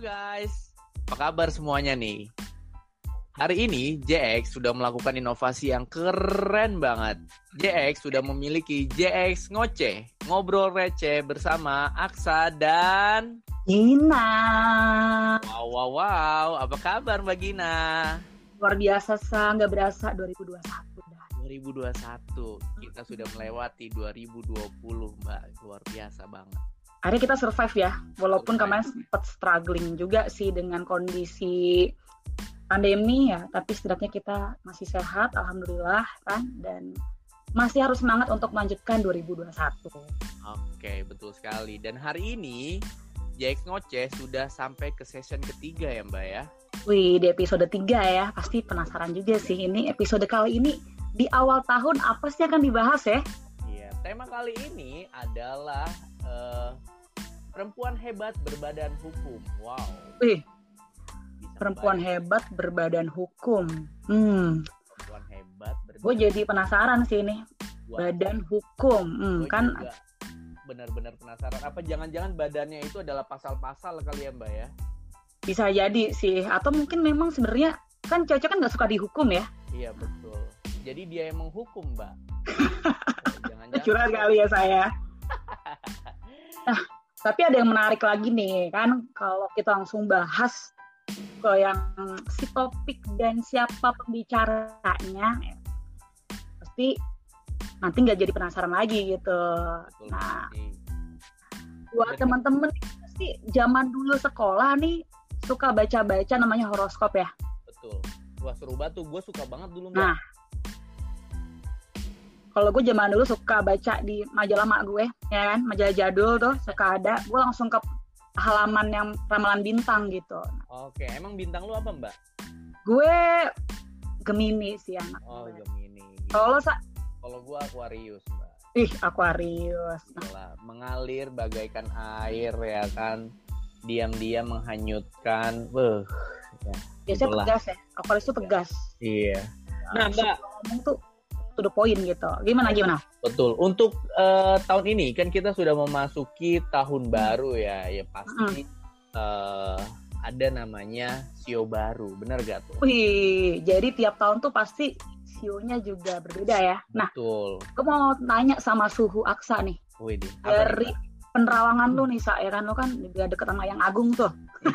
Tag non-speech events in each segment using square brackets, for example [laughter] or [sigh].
guys, apa kabar semuanya nih? Hari ini JX sudah melakukan inovasi yang keren banget. JX sudah memiliki JX Ngoceh, ngobrol receh bersama Aksa dan Gina. Wow, wow, wow, apa kabar Mbak Gina? Luar biasa, Sa. Nggak berasa 2021 dah. 2021, kita sudah melewati 2020 Mbak, luar biasa banget. Akhirnya kita survive ya, walaupun kemarin sempat struggling juga sih dengan kondisi pandemi ya, tapi setidaknya kita masih sehat, alhamdulillah kan, dan masih harus semangat untuk melanjutkan 2021. Oke, betul sekali. Dan hari ini JX Ngoceh sudah sampai ke session ketiga ya Mbak ya? Wih, di episode 3 ya, pasti penasaran juga sih ini episode kali ini di awal tahun apa sih yang akan dibahas ya? Iya, tema kali ini adalah eh, perempuan hebat berbadan hukum. Wow. Wih, bisa perempuan kebayang. hebat berbadan hukum. Hmm, Perempuan hebat berbadan. gue jadi penasaran sih ini badan hukum. Hmm, kan benar-benar penasaran. Apa jangan-jangan badannya itu adalah pasal-pasal kali ya Mbak ya? bisa jadi sih atau mungkin memang sebenarnya kan cewek kan nggak suka dihukum ya Iya betul. Jadi dia yang menghukum Mbak. [laughs] jangan-jangan. curhat kali ya saya nah [laughs] tapi ada yang menarik lagi nih kan kalau kita langsung bahas ke yang si topik dan siapa pembicaranya ya, pasti nanti nggak jadi penasaran lagi gitu Betul nah buat Betul. temen-temen pasti zaman dulu sekolah nih suka baca-baca namanya horoskop ya Betul. Wah seru banget tuh. Gue suka banget dulu Mbak. Kalau gue zaman dulu suka baca di majalah mak gue, ya kan, majalah jadul tuh suka ada. Gue langsung ke halaman yang ramalan bintang gitu. Oke, emang bintang lu apa Mbak? Gue Gemini sih anak Oh gue. Gemini. Kalau sa, Kalau gue Aquarius Mbak. ih Aquarius. Nah, Itulah, mengalir bagaikan air ya kan diam-diam menghanyutkan Wah, biasanya Itulah. tegas ya. Aquarius tuh tegas. iya nah mbak tuh to the point gitu. Gimana gimana? betul untuk eh, tahun ini kan kita sudah memasuki tahun baru ya ya pasti eh, ada namanya sio baru benar gak tuh Wih, jadi tiap tahun tuh pasti sionya juga berbeda ya. Nah, betul gue mau nanya sama suhu Aksa nih. Wih, nih, dari penerawangan lu nih Sa, ya kan lu kan juga deket sama yang Agung tuh. [laughs]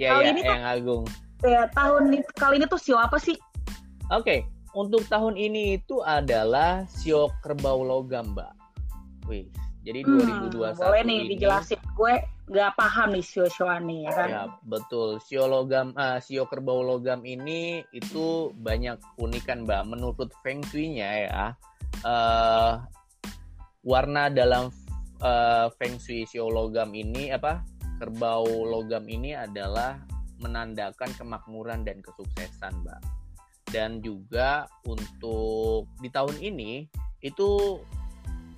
ya Kali ya ini tuh- yang agung Ya, tahun ini kali ini tuh sio apa sih? Oke, untuk tahun ini itu adalah sio kerbau logam, Mbak. Wih, jadi 2021 Hmm, boleh nih ini dijelasin. Gue nggak paham nih sio-sioan nih ya kan. Ya, betul. Sio logam ah, sio kerbau logam ini itu banyak unikan, Mbak. Menurut Feng Shui-nya ya, eh warna dalam eh, Feng Shui sio logam ini apa? Kerbau logam ini adalah menandakan kemakmuran dan kesuksesan, Mbak. Dan juga untuk di tahun ini itu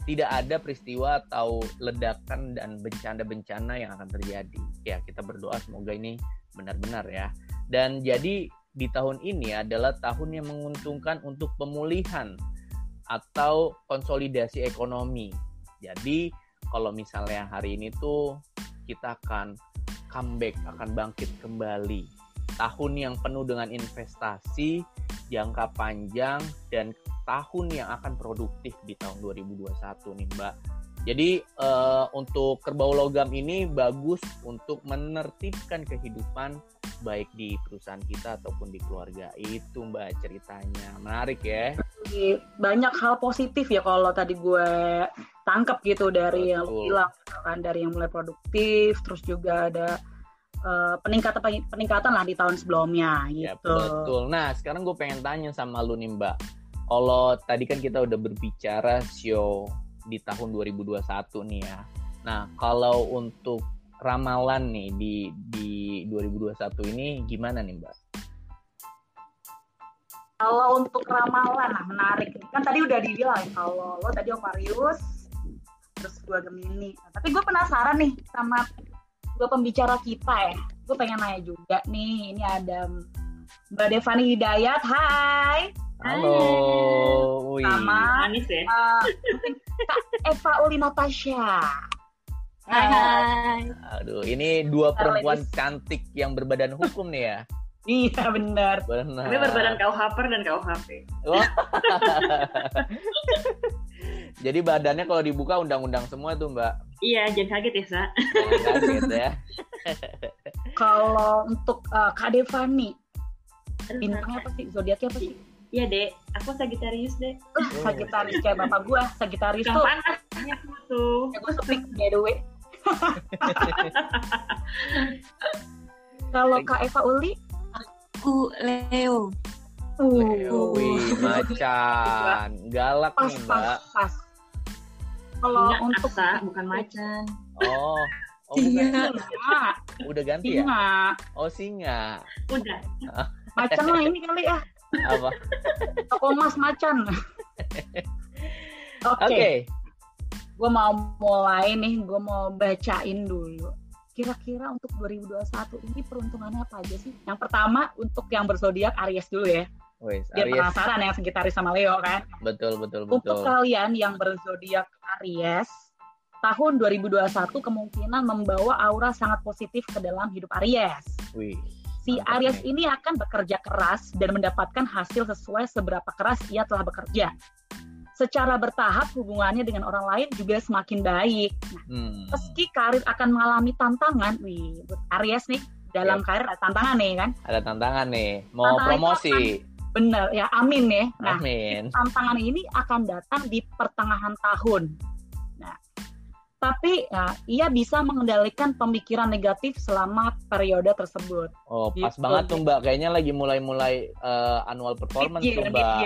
tidak ada peristiwa atau ledakan dan bencana-bencana yang akan terjadi. Ya, kita berdoa semoga ini benar-benar ya. Dan jadi di tahun ini adalah tahun yang menguntungkan untuk pemulihan atau konsolidasi ekonomi. Jadi kalau misalnya hari ini tuh kita akan comeback, akan bangkit kembali. Tahun yang penuh dengan investasi, jangka panjang, dan tahun yang akan produktif di tahun 2021 nih Mbak. Jadi eh, untuk kerbau logam ini bagus untuk menertibkan kehidupan baik di perusahaan kita ataupun di keluarga. Itu Mbak ceritanya. Menarik ya. Banyak hal positif ya kalau tadi gue tangkap gitu dari yang Betul. lu bilang kan dari yang mulai produktif, terus juga ada eh, peningkatan peningkatan lah di tahun sebelumnya Ya gitu. betul. Nah sekarang gue pengen tanya sama lu nih Mbak. Kalau tadi kan kita udah berbicara show di tahun 2021 nih ya. Nah kalau untuk ramalan nih di di 2021 ini gimana nih Mbak? Kalau untuk ramalan, nah menarik. Kan tadi udah dibilang ya, kalau lo tadi Aquarius, terus gue Gemini. Nah, tapi gue penasaran nih sama dua pembicara kita ya. Gue pengen nanya juga nih, ini ada Mbak Devani Hidayat, hai. Halo. Wih. Sama Manis ya. eh, Kak Eva Uli Natasha. Hai hai. Aduh, ini dua perempuan ladies. cantik yang berbadan hukum nih ya. [laughs] Iya benar. Benar. Kami berbadan KUHP dan KUHP. Wah. [laughs] Jadi badannya kalau dibuka undang-undang semua tuh, Mbak. Iya, jangan kaget ya, Sa. Jangan kaget ya. [laughs] Kalau untuk uh, Kak Devani, bintangnya apa sih? Zodiaknya apa sih? Iya, Dek. Aku Sagittarius, Dek. Uh, Sagitarius kayak bapak gua. Sagitarius Yang tuh panasnya tuh. ya gue sepik by the way. [laughs] Kalau Kak Eva Uli, Aku Leo. uh, Wih, [laughs] macan. Galak pas nih, pas Mbak. pas. Kalau untuk Aksa, bukan macan. Oh. Oh. Singa. Udah ganti ya? singa, Oh, singa. Udah. macan mah ini kali ya, Apa? toko emas macan. [laughs] Oke, Oke. gue mau mulai nih, gue mau bacain dulu. Kira-kira untuk 2021 ini peruntungannya apa aja sih? Yang pertama untuk yang berzodiak Aries dulu ya. Wes, Biar Aries. penasaran yang Sagittarius sama Leo kan. Betul, betul, Untuk betul. kalian yang berzodiak Aries, tahun 2021 kemungkinan membawa aura sangat positif ke dalam hidup Aries. Wih. Si Aries ini akan bekerja keras dan mendapatkan hasil sesuai seberapa keras ia telah bekerja. Secara bertahap hubungannya dengan orang lain juga semakin baik. Nah, Hmm. meski karir akan mengalami tantangan, wih, Aries nih dalam Yap. karir ada tantangan nih kan. Ada tantangan nih. Mau Tantangan promosi. Bener ya, amin ya. Nah, Amin. tantangan ini akan datang di pertengahan tahun. Nah, tapi ya, ia bisa mengendalikan pemikiran negatif selama periode tersebut. Oh, pas Gitu. banget tuh Mbak. Kayaknya lagi mulai-mulai eh, annual performance Mid-year, tuh Mbak.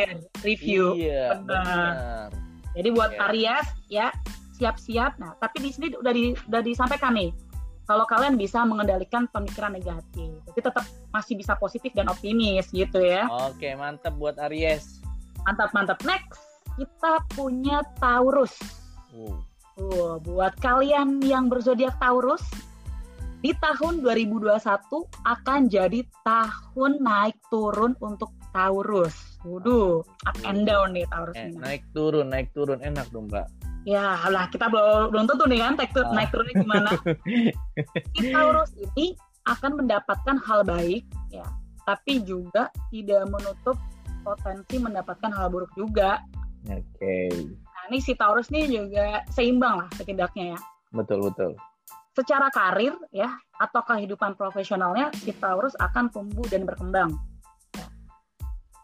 review. Iya, Benar. benar. Jadi buat Iya. Aries ya siap-siap. Nah, tapi di sini udah di, udah disampaikan nih. Kalau kalian bisa mengendalikan pemikiran negatif, tapi tetap masih bisa positif dan optimis gitu ya. Oke, mantap buat Aries. Mantap mantap. Next kita punya Taurus. Uh, Tuh, buat kalian yang berzodiak Taurus, di tahun 2021 akan jadi tahun naik turun untuk Taurus. Waduh, up and down nih Taurus eh, naik turun, naik turun enak dong Mbak. Ya lah, kita belum belum tentu nih kan naik, tur- Ah. naik turunnya gimana. [laughs] Si Taurus ini akan mendapatkan hal baik, ya, tapi juga tidak menutup potensi mendapatkan hal buruk juga. Oke, Nah, ini si Taurus nih juga seimbang lah setidaknya ya. betul betul. secara karir ya atau kehidupan profesionalnya si Taurus akan tumbuh dan berkembang.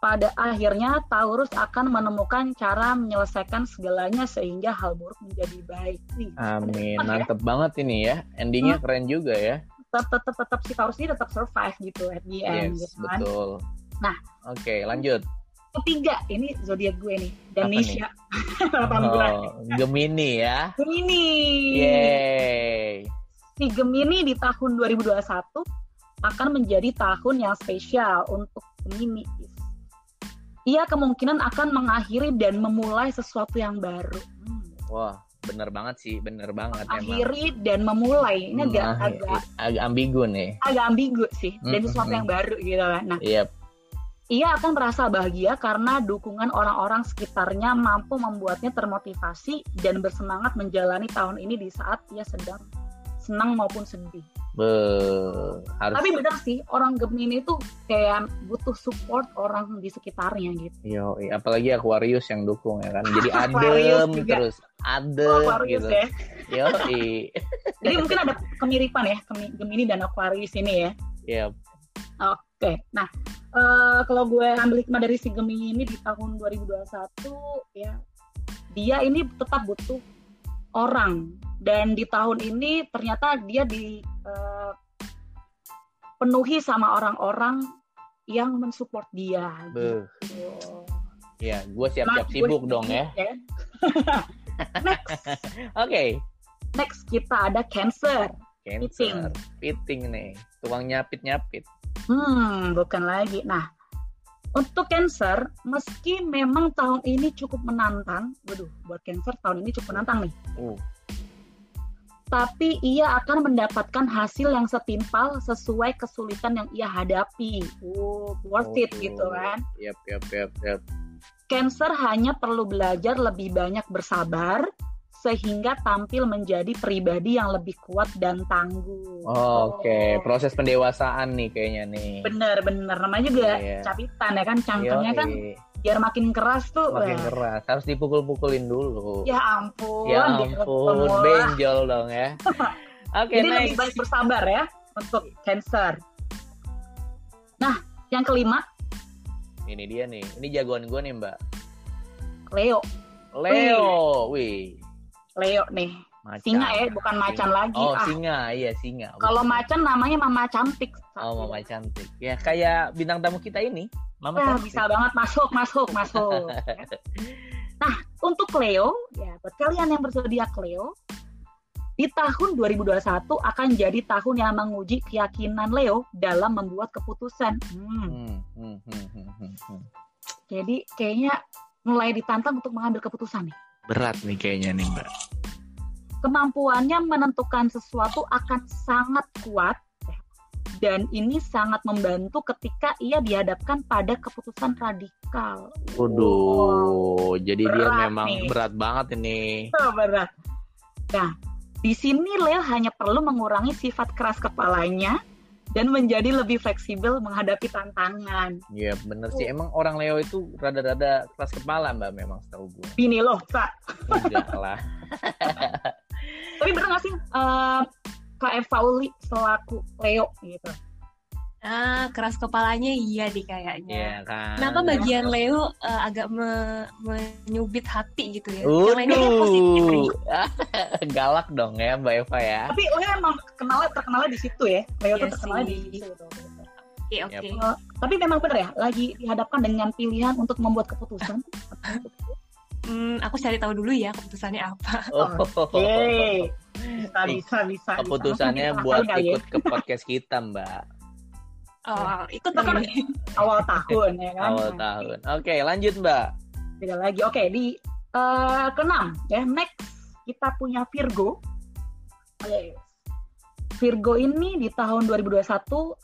Ya. Pada akhirnya Taurus akan menemukan cara menyelesaikan segalanya sehingga hal buruk menjadi baik. Wih, Amin, Oke. mantep banget ini ya. Endingnya Hmm. keren juga ya. tetap tetap tetap si Taurus ini tetap survive gitu at the end Yes, gitu kan. betul. Nah. oke, lanjut. Ketiga ini zodiak gue nih nih? 18. [laughs] Oh, Gemini ya. Gemini. Yeay. Si Gemini di tahun 2021 akan menjadi tahun yang spesial untuk Gemini. Ia kemungkinan akan mengakhiri dan memulai sesuatu yang baru. Hmm. Wah, bener banget sih, bener banget emang. Akhiri dan memulai. Ini agak Hmm, agak agak ambigu nih. agak ambigu sih. Dan Hmm, sesuatu hmm, yang baru gitu kan. Nah, Iya, ia akan merasa bahagia karena dukungan orang-orang sekitarnya mampu membuatnya termotivasi dan bersemangat menjalani tahun ini di saat ia sedang senang maupun sedih. be harus. Tapi benar sih, orang Gemini itu kayak butuh support orang di sekitarnya gitu. Yo, apalagi Aquarius yang dukung ya kan. Jadi [laughs] adem terus, adem Oh, Aquarius gitu. ya. Yo, [laughs] Jadi mungkin ada kemiripan ya Gemi- Gemini dan Aquarius ini ya. Iya, Oke, nah eh, kalau gue ambil hikmah dari si Gemini ini di tahun 2021 ya, dia ini tetap butuh orang dan di tahun ini ternyata dia di eh, penuhi sama orang-orang yang mensupport dia. Beuh. Gitu. ya, gue siap-siap Nah, sibuk gue dong ya. [laughs] Next, Oke, next kita ada Cancer. Cancer, fitting nih, tukang nyapit nyapit. Hmm, bukan lagi. Nah, untuk Cancer, meski memang tahun ini cukup menantang, waduh, buat Cancer tahun ini cukup menantang nih. Uh, Tapi ia akan mendapatkan hasil yang setimpal sesuai kesulitan yang ia hadapi. Uh, worth it oh, gitu kan. Yap, yap, yap, yap. Cancer hanya perlu belajar lebih banyak bersabar, sehingga tampil menjadi pribadi yang lebih kuat dan tangguh. Oke, proses pendewasaan nih kayaknya nih. Bener-bener namanya juga Iya. capitan ya kan cangkemnya kan biar makin keras tuh. makin wah. keras, harus dipukul-pukulin dulu. Ya ampun, Ya ampun, benjol dong ya. [laughs] Oke, Jadi lebih next. baik bersabar ya untuk Cancer. Nah, yang kelima Ini dia nih, ini jagoan gue nih Mbak. Leo. Leo, wih, Leo nih. macan. Singa ya, bukan macan lagi. Oh, ah, singa, iya singa. kalau macan namanya Mama Cantik. Oh, mama cantik. Ya, kayak bintang tamu kita ini, Mama cantik. bisa banget masuk, masuk, masuk. ya. [laughs] Nah, untuk Leo, ya buat kalian yang berzodiak Leo, di tahun 2021 akan jadi tahun yang menguji keyakinan Leo dalam membuat keputusan. Hmm, Hmm, hmm, hmm, hmm, hmm, hmm. jadi kayaknya mulai ditantang untuk mengambil keputusan nih. Berat nih kayaknya nih, Mbak. Kemampuannya menentukan sesuatu akan sangat kuat dan ini sangat membantu ketika ia dihadapkan pada keputusan radikal. Waduh, jadi dia berat memang nih. berat banget ini. Oh, berat. Nah, di sini Leo hanya perlu mengurangi sifat keras kepalanya dan menjadi lebih fleksibel menghadapi tantangan. Iya, bener sih. Emang orang Leo itu rada-rada keras kepala, Mbak, memang setahu gue. Ini loh, Kak. Enggak [laughs] lah. Tapi bener gak sih eh, Kak Eva Uli selaku Leo gitu? Ah, keras kepalanya iya deh kayaknya. Iya kan. Kenapa bagian Leo eh, agak me- menyubit hati gitu ya? Yang lainnya kan positif nih. [laughs] Galak dong ya, Mbak Eva ya. Tapi Leo emang kenalnya terkenalnya di situ ya. Leo tuh Iya terkenalnya di sih. situ. Oke, oke. Yap. Eh, tapi memang bener ya, lagi dihadapkan dengan pilihan untuk membuat keputusan. Hmm, aku cari tahu dulu ya keputusannya apa. Oh, Oke. Bisa, Nih, bisa, bisa. keputusannya bisa. buat kali ya. ikut ke podcast kita, Mbak. Oh, ikut Itu kan dong. awal tahun ya kan. Awal tahun. Oke, lanjut, Mbak. Beda lagi. Oke, di eh, keenam ya. Next kita punya Virgo. Oke. Virgo ini di tahun 2021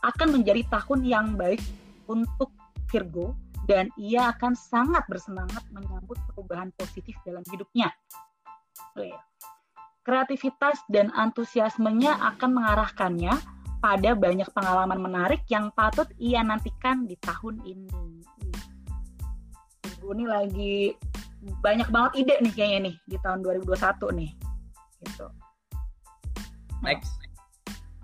akan menjadi tahun yang baik untuk Virgo dan ia akan sangat bersemangat menyambut perubahan positif dalam hidupnya. Oke. Kreativitas dan antusiasmenya akan mengarahkannya pada banyak pengalaman menarik yang patut ia nantikan di tahun ini. Virgo ini lagi banyak banget ide nih kayaknya nih di tahun 2021 nih. Gitu. Next.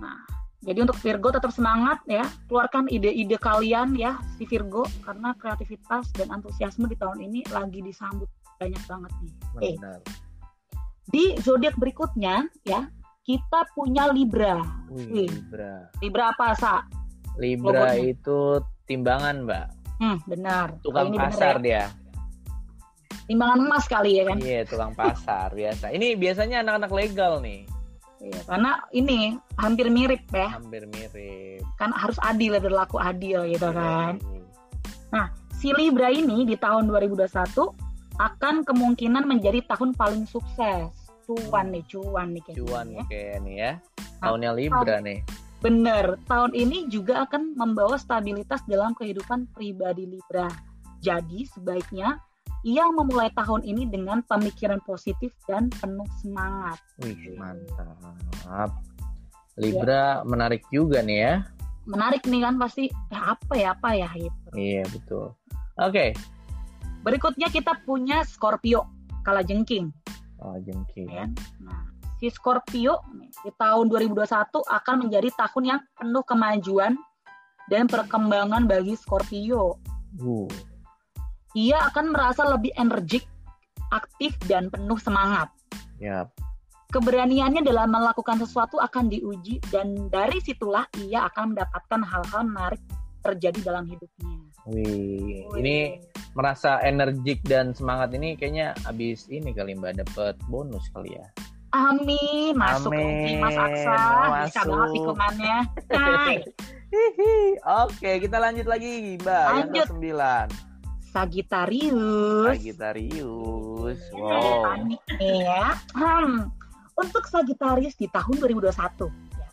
Nah, jadi untuk Virgo tetap semangat ya, keluarkan ide-ide kalian ya si Virgo karena kreativitas dan antusiasme di tahun ini lagi disambut banyak banget nih. Eh, Benar. di zodiak berikutnya ya, kita punya Libra. Wih. Libra. Libra apa, Sa? Libra Logonya. itu timbangan, Mbak. Hmm, benar. Tukang ini pasar ya. dia. Timbangan emas kali ya kan? Iya, tukang pasar biasa. Ini biasanya anak-anak legal nih. Iya, karena ini hampir mirip ya, Hampir mirip. kan harus adil ya, berlaku adil gitu kan. Iya. si Libra ini di tahun 2021 akan kemungkinan menjadi tahun paling sukses. Cuan nih, cuan nih kayaknya. Cuan ya. kayak nih ya. Nah, Tahunnya Libra nih. Bener, tahun ini juga akan membawa stabilitas dalam kehidupan pribadi Libra. Jadi sebaiknya ia memulai tahun ini dengan pemikiran positif dan penuh semangat. Wih, mantap. Libra menarik juga nih ya. Menarik nih kan pasti, ya apa ya, apa ya gitu. Iya, betul. Oke. Berikutnya kita punya Scorpio, kala jengking. Oh, jengking. ya. Nah, si Scorpio di tahun 2021 akan menjadi tahun yang penuh kemajuan dan perkembangan bagi Scorpio. Uh, Ia akan merasa lebih energik, aktif dan penuh semangat. ya. Keberaniannya dalam melakukan sesuatu akan diuji dan dari situlah ia akan mendapatkan hal-hal menarik terjadi dalam hidupnya. Wih, ini merasa energik dan semangat ini kayaknya abis ini kali Mbak dapat bonus kali ya. Amin, masuk Amin. lagi Mas Aksa, bisa Masuk. banget hitungannya. Hai. [laughs] Hihi. Oke, kita lanjut lagi Mbak. Lanjut. Yang ke-9. Sagittarius. Sagittarius. Ada Wow. panik nih ya. Hmm. Untuk Sagittarius di tahun 2021. ya.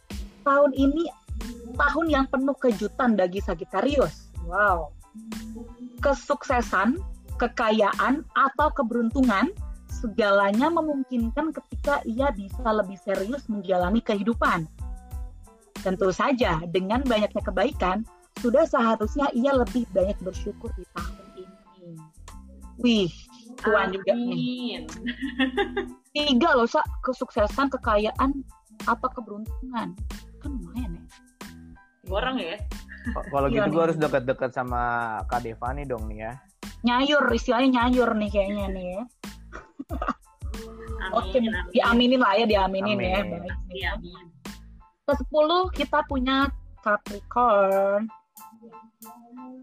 Tahun ini tahun yang penuh kejutan bagi Sagittarius. Wow. Kesuksesan, kekayaan, atau keberuntungan segalanya memungkinkan ketika ia bisa lebih serius menjalani kehidupan. Tentu saja, dengan banyaknya kebaikan, sudah seharusnya ia lebih banyak bersyukur di tahun ini. Wih, Tuhan juga nih. Tiga loh, Sa. Kesuksesan, kekayaan, apa keberuntungan. Kan lumayan ya. Orang ya. Kalau Iya gitu gue harus dekat-dekat sama Kak Devani dong nih ya. Nyayur, istilahnya nyayur nih kayaknya nih ya. Amin. Oke, amin. diaminin lah ya, diaminin ya. Amin. Baik. Iya, amin. Ke-10 kita punya Capricorn.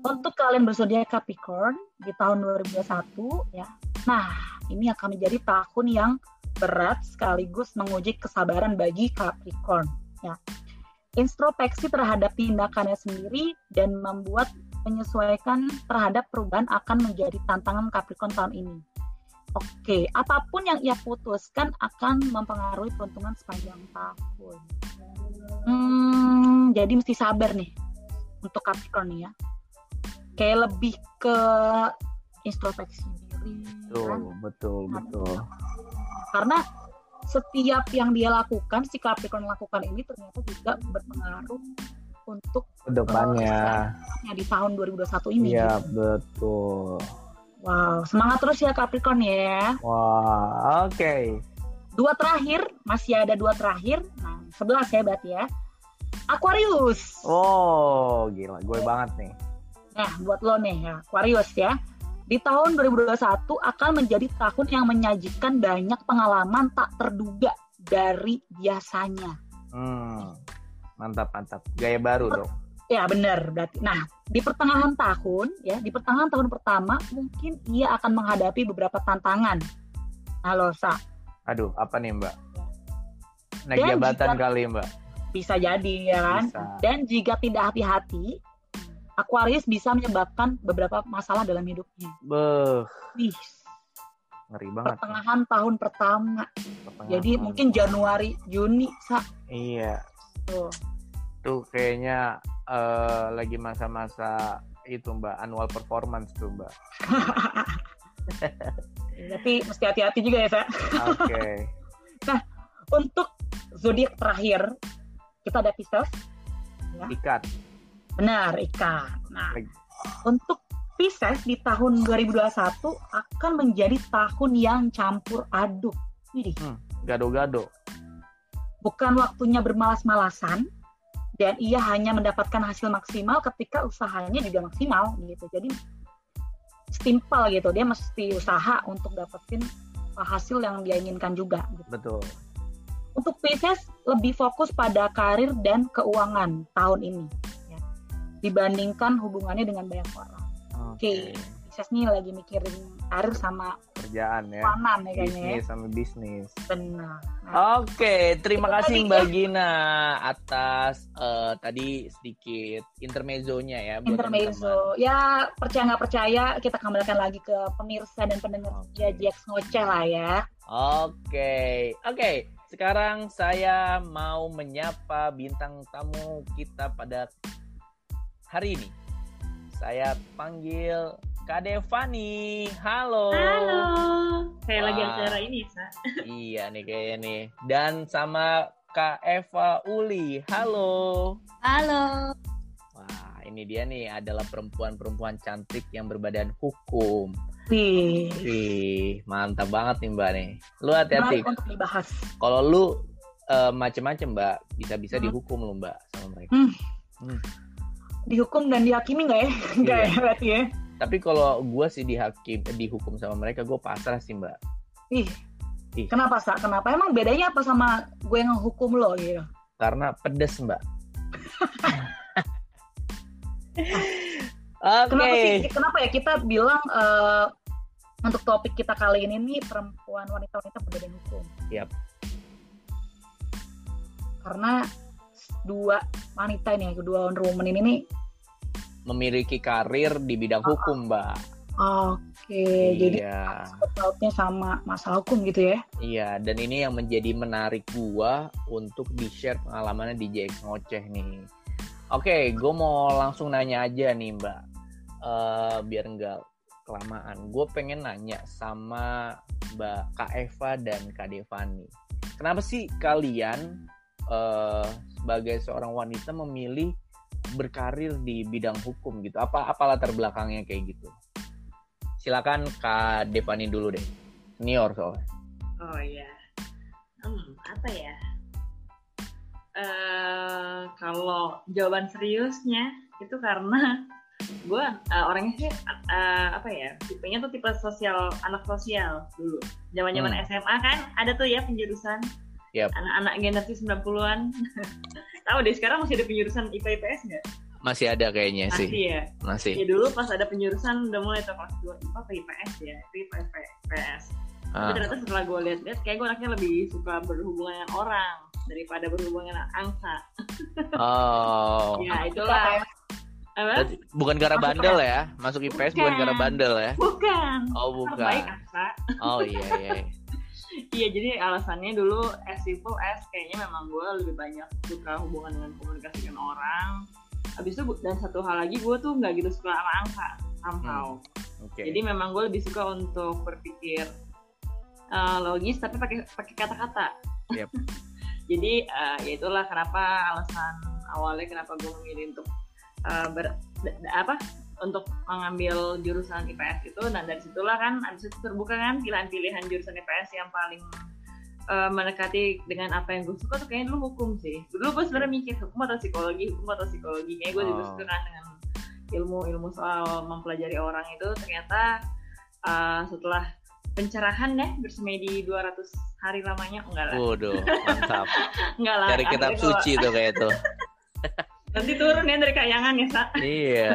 Untuk kalian bersedia Capricorn di tahun 2021 ya. Nah, ini akan menjadi tahun yang berat sekaligus menguji kesabaran bagi Capricorn ya. Introspeksi terhadap tindakannya sendiri dan membuat menyesuaikan terhadap perubahan akan menjadi tantangan Capricorn tahun ini. Oke, apa pun yang ia putuskan akan mempengaruhi peruntungan sepanjang tahun. Hmm, jadi mesti sabar nih untuk Capricorn nih ya. Kayak lebih ke introspeksi diri. kan? Betul, betul, betul. Karena setiap yang dia lakukan, si Capricorn lakukan ini ternyata juga berpengaruh untuk Ke depannya. ya, di tahun 2021 ini. Iya, gitu. betul. Wow, semangat terus ya Capricorn ya. Wah, oke. Dua terakhir, masih ada dua terakhir. Nah, 11 ya berarti ya. Aquarius. Oh, gila. Gue banget nih. Nah, buat lo nih ya, Aquarius ya. Di tahun 2021 akan menjadi tahun yang menyajikan banyak pengalaman tak terduga dari biasanya. Hmm, mantap, mantap. Gaya baru dong. Ya, benar berarti. Nah, di pertengahan tahun ya, di pertengahan tahun pertama mungkin ia akan menghadapi beberapa tantangan. Halo, Sa. Aduh, apa nih Mbak? Naik jabatan jika- kali Mbak. Bisa jadi ya kan? Bisa. Dan jika tidak hati-hati, Aquarius bisa menyebabkan beberapa masalah dalam hidupnya. Beuh, Wih, ngeri banget. pertengahan tahun pertama. Pertengahan Jadi tahun. mungkin Januari, Juni, Sa. Iya, Tuh. tuh kayaknya eh, lagi masa-masa itu Mbak, annual performance tuh Mbak. [laughs] Berarti mesti hati-hati juga ya, Sa. Oke. [laughs] Untuk zodiak terakhir, kita ada Pisces. Ikat. Benar, ikan. Nah, untuk Pisces di tahun 2021 akan menjadi tahun yang campur aduk. Widih, Gado-gado. bukan waktunya bermalas-malasan dan ia hanya mendapatkan hasil maksimal ketika usahanya juga maksimal gitu. Jadi setimpal gitu. Dia mesti usaha untuk dapetin hasil yang dia inginkan juga. Gitu. Betul. Untuk Pisces lebih fokus pada karir dan keuangan tahun ini. Dibandingkan hubungannya dengan banyak orang. Oke. Pisces nih lagi mikirin karir sama Kerjaan ya. keuangan ya kayaknya ya. Bisnis sama bisnis. Benar. Nah, Oke, terima Itu kasih Mbak ya. Gina atas eh, tadi sedikit intermezzonya ya buat intermezzo. Ya percaya nggak percaya kita kembalikan lagi ke pemirsa dan pendengar Oke. ya Jax ngoceh lah ya. Oke, oke. Sekarang saya mau menyapa bintang tamu kita pada hari ini. Saya panggil Kak Devani. Halo. Halo. Kayak lagi Wah. acara ini, Sa. [laughs] Iya nih kayaknya nih. Dan sama Kak Eva Uli. Halo. Halo. Wah, ini dia nih adalah perempuan-perempuan cantik yang berbadan hukum. Wih, Wih, mantap banget nih Mbak nih. Lu hati-hati. Kalau lu eh, macem-macem Mbak, bisa-bisa Hmm. dihukum lu Mbak sama mereka. Hmm. Dihukum dan dihakimi nggak ya? [laughs] Nggak Iya. ya berarti ya. Tapi kalau gua sih dihakim, dihukum sama mereka, gue pasrah sih Mbak. Ih, Ih. kenapa sa? Kenapa? Emang bedanya apa sama gue yang hukum lo gitu? Karena pedes Mbak. Oke. [laughs] Kenapa sih? Kenapa ya kita bilang eh, untuk topik kita kali ini nih perempuan wanita-wanita berbeda hukum? Yap. Karena dua wanita ini, kedua Wonder Woman ini nih, Memiliki karir di bidang hukum Mbak. oke, jadi iya. pautnya sama masalah hukum gitu ya? Iya, dan ini yang menjadi menarik gua untuk di-share pengalamannya di JX Ngoceh nih. Oke, gue mau langsung nanya aja nih Mbak. Eh, biar nggak kelamaan. Gue pengen nanya sama Mbak Kak Eva dan Kak Devani. Kenapa sih kalian eh, sebagai seorang wanita memilih berkarir di bidang hukum gitu? Apa apa latar belakangnya kayak gitu? Silakan Kak Devani dulu deh. Senior soalnya. Oh iya. Hmm, apa ya? Eh kalau jawaban seriusnya itu karena [laughs] gue orangnya sih eh, apa ya tipenya tuh tipe sosial anak sosial dulu zaman zaman Hmm. SMA kan ada tuh ya penjurusan Yap. anak-anak generasi 90-an [laughs] tahu deh sekarang masih ada penjurusan IPA IPS nggak Masih ada kayaknya masih sih. ya Masih. ya dulu pas ada penjurusan udah mulai tuh kelas 2 IPA apa IPS ya IPA IPS tapi Ah, ternyata setelah gue lihat-lihat kayak gue anaknya lebih suka berhubungan dengan orang daripada berhubungan dengan angsa Oh. [laughs] ya itulah apa Bukan gara Masuk bandel ya? Masuk IPS bukan gara Bukan. bandel ya? bukan Oh terbaik bukan. Oh iya iya. Iya jadi alasannya dulu as simple as kayaknya memang gue lebih banyak suka hubungan dengan komunikasi dengan orang Habis itu dan satu hal lagi gue tuh nggak gitu suka sama angka somehow Oke. Jadi memang gue lebih suka untuk berpikir uh, logis tapi pakai pakai kata-kata. Yep. [laughs] Jadi uh, ya itulah kenapa alasan awalnya kenapa gue memilih untuk uh, ber da- apa untuk mengambil jurusan IPS itu. Dan dari situlah kan abis itu terbuka kan pilihan-pilihan jurusan IPS yang paling uh, mendekati dengan apa yang gue suka tuh kayaknya dulu hukum sih. Dulu gue sebenarnya mikir hukum atau psikologi hukum atau psikologi. Kayak gue juga Oh. suka kan dengan ilmu-ilmu soal mempelajari orang itu. Ternyata uh, setelah pencerahan ya bersemedi 200 hari lamanya enggak lah. Waduh, mantap. [laughs] enggak lah. Dari kitab suci tuh kayak tuh. [laughs] nanti turun ya dari kayangan ya Sa. Iya.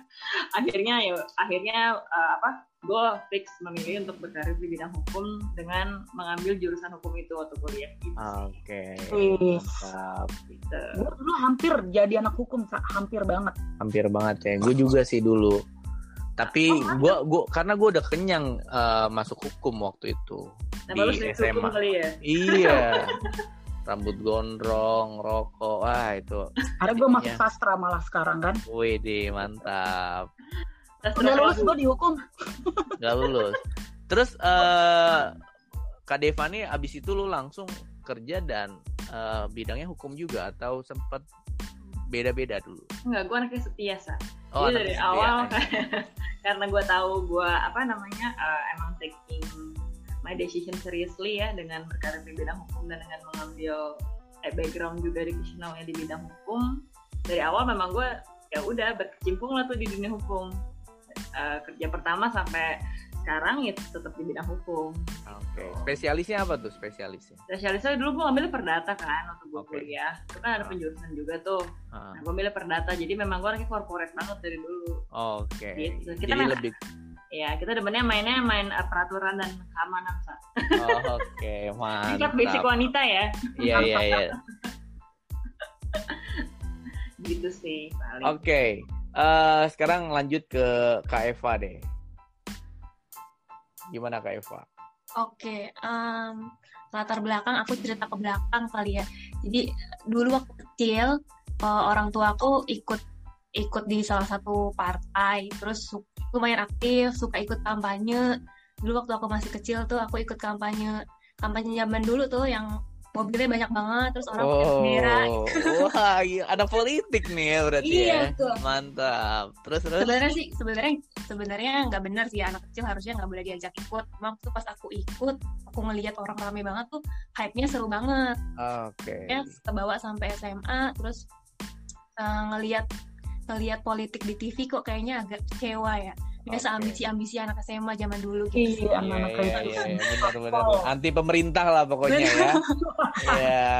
[laughs] akhirnya ya akhirnya uh, apa gue fix memilih untuk berkarir di bidang hukum dengan mengambil jurusan hukum itu waktu kuliah gitu. Oke. Mantap. gitu. Gue dulu hampir jadi anak hukum, Sa. hampir banget. Hampir banget ya. Gue juga sih dulu. Tapi gua gua karena gue udah kenyang eh, masuk hukum waktu itu. Nah, Di baru skripsi hukum SMA. kali ya. Iya. [laughs] Rambut gondrong, rokok, wah itu. Ada gue masuk Iya. sastra malah sekarang kan. Wih, mantap. Sastra Udah lulus gue dihukum. Gak lulus. Terus eh Kak Devani abis itu lu langsung kerja dan eh, bidangnya hukum juga atau sempat beda-beda dulu? Enggak, gue anaknya setia, Sa. Oh, Jadi dari anaknya setia. awal [laughs] karena gue tahu gue apa namanya uh, emang taking my decision seriously ya dengan berkarir di bidang hukum dan dengan mengambil eh, background juga educationalnya di bidang hukum dari awal memang gue ya udah berkecimpung lah tuh di dunia hukum Uh, kerja pertama sampai sekarang ya tetap di bidang hukum Oke. Spesialisnya apa tuh spesialisnya? spesialisnya dulu gue ngambil perdata kan waktu gue Oke. kuliah itu kan ada Ah. penjurusan juga tuh Ah, nah gue milih perdata jadi memang gue orangnya corporate banget dari dulu Oke. Gitu. Kita Jadi lebih Ya, kita demennya mainnya main uh, peraturan dan keamanan, Sa. oh, Oke, [laughs] Tingkat basic mantap. wanita ya. Iya, iya, iya. [laughs] Gitu sih, paling. Oke. eh, sekarang lanjut ke Kak Eva deh. Gimana Kak Eva? Oke, em, latar belakang aku cerita ke belakang kali ya. Jadi dulu waktu kecil eh, orang tua aku ikut ikut di salah satu partai, terus su- lumayan aktif, suka ikut kampanye. Dulu waktu aku masih kecil tuh aku ikut kampanye kampanye zaman dulu tuh yang mobilnya banyak banget, terus orang pakai bendera. Oh, wah, iya. ada politik nih ya berarti Iya, ya. tuh. Mantap. Terus terus. Sebenarnya sih sebenarnya sebenarnya nggak benar sih anak kecil harusnya nggak boleh diajak ikut. Waktu pas aku ikut, aku ngelihat orang rame banget tuh, hype-nya seru banget. Oke. ya kebawa sampai SMA terus eh, ngelihat ngelihat politik di TV kok kayaknya agak kecewa ya biasa Oke. ambisi-ambisi anak SMA zaman dulu gitu Iya, Iya, anak-anak iya, iya, iya, benar benar. Oh. Anti pemerintah lah pokoknya ya. Iya.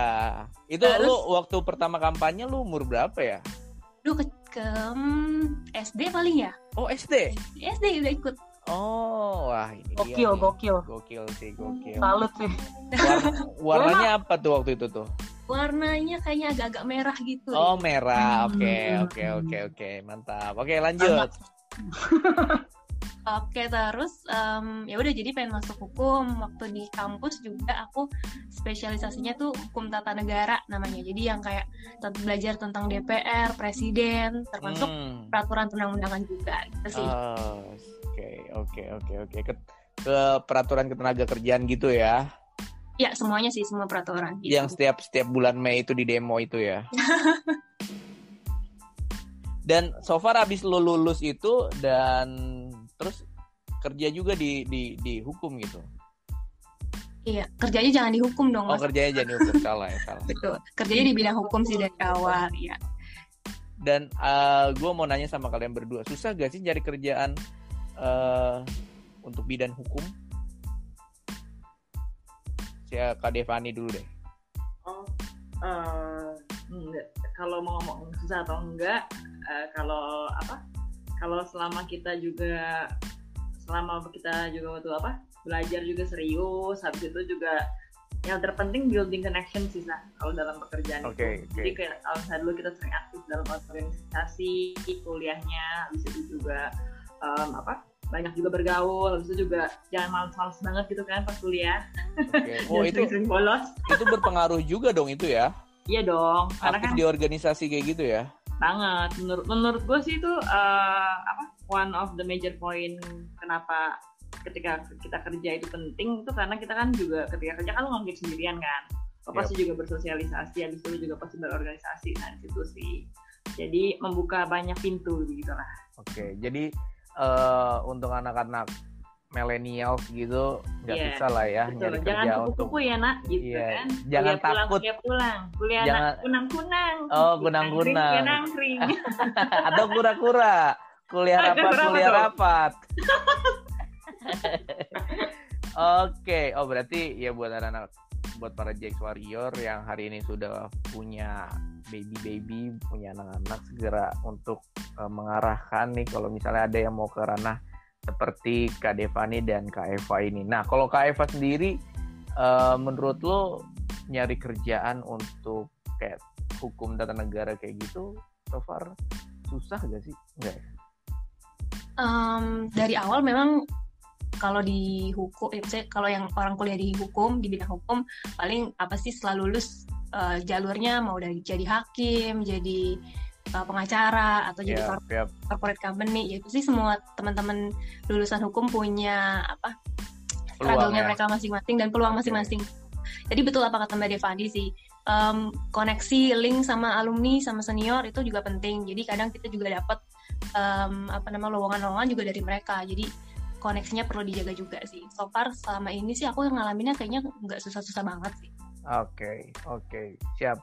Itu Terus- lu waktu pertama kampanye lu umur berapa ya? Dulu ke, ke SD paling ya Oh, SD. SD udah ikut Oh, wah ini dia Gokil, nih. gokil. Gokil sih, gokil. Salut sih. War- [laughs] warnanya apa tuh waktu itu tuh? Warnanya kayaknya agak-agak merah gitu Oh, merah. Oke, Hmm. oke, oke, oke. Mantap. Oke, lanjut. [laughs] Oke terus em, ya udah jadi pengen masuk hukum waktu di kampus juga aku spesialisasinya tuh hukum tata negara namanya jadi yang kayak belajar tentang DPR presiden termasuk Hmm. peraturan perundang-undangan juga gitu sih Oh, Oke, oke, oke, oke. Ke peraturan ketenaga kerjaan gitu ya. Ya semuanya sih semua peraturan. Gitu. Yang setiap setiap bulan Mei itu di demo itu ya. [laughs] dan so far abis lu lulus itu dan terus kerja juga di di di hukum gitu. Iya, kerjanya jangan dihukum dong. Oh, Mas. kerjanya jangan dihukum salah ya salah. Betul. Kerjanya di bidang hukum sih dari awal, ya. Dan uh, gue mau nanya sama kalian berdua, susah gak sih cari kerjaan uh, untuk bidang hukum? Saya Kak Devani dulu deh. Oh, uh, enggak. Kalau mau ngomong susah atau enggak, uh, kalau apa? Kalau selama kita juga selama kita juga waktu apa belajar juga serius, habis itu juga yang terpenting building connection sih nah kalau dalam pekerjaan okay, itu. Okay. Jadi kayak kalau misalnya dulu kita sering aktif dalam organisasi, kuliahnya, habis itu juga um, apa banyak juga bergaul, habis itu juga jangan males-males banget gitu kan pas kuliah. Okay. [laughs] Oh itu sering bolos. Itu berpengaruh juga dong itu ya? Iya dong. Karena aktif kan, di organisasi kayak gitu ya? Banget. Menurut menurut gue sih itu uh, apa one of the major point kenapa ketika kita kerja itu penting itu karena kita kan juga ketika kerja kan lu ngomongin sendirian kan lo yep. pasti juga bersosialisasi habis itu juga pasti berorganisasi nah di situ sih jadi membuka banyak pintu gitu lah oke okay, jadi uh, untuk anak-anak milenial gitu nggak yeah, bisa lah ya betul. nyari jangan kerja kupu-kupu untuk... ya nak gitu yeah. kan. Jangan kuliah takut. pulang, kuliah pulang. Kuliah jangan... kunang-kunang. Oh kunang-kunang. [laughs] atau kura-kura. Kuliah rapat kuliah rapat. [laughs] Oke, okay. oh berarti ya buat anak-anak buat para Jax Warrior yang hari ini sudah punya baby-baby, punya anak-anak segera untuk uh, mengarahkan nih kalau misalnya ada yang mau ke ranah seperti Kak Devani dan Kak Eva ini. Nah, kalau Kak Eva sendiri uh, menurut lo nyari kerjaan untuk kayak hukum tata negara kayak gitu so far susah gak sih? Enggak? Um, dari awal memang kalau di hukum, ya, kalau yang orang kuliah di hukum di bidang hukum paling apa sih selalu lulus uh, jalurnya mau dari jadi hakim, jadi uh, pengacara atau jadi yep, yep. corporate company, ya itu sih semua teman-teman lulusan hukum punya apa struggle-nya ya. mereka masing-masing dan peluang masing-masing. Jadi betul apa kata Mbak Devani sih, um, koneksi link sama alumni sama senior itu juga penting. Jadi kadang kita juga dapat um, apa nama lowongan-lowongan juga dari mereka. Jadi koneksinya perlu dijaga juga sih. So far selama ini sih aku ngalaminnya kayaknya nggak susah-susah banget sih. Oke, okay, oke, okay. siap.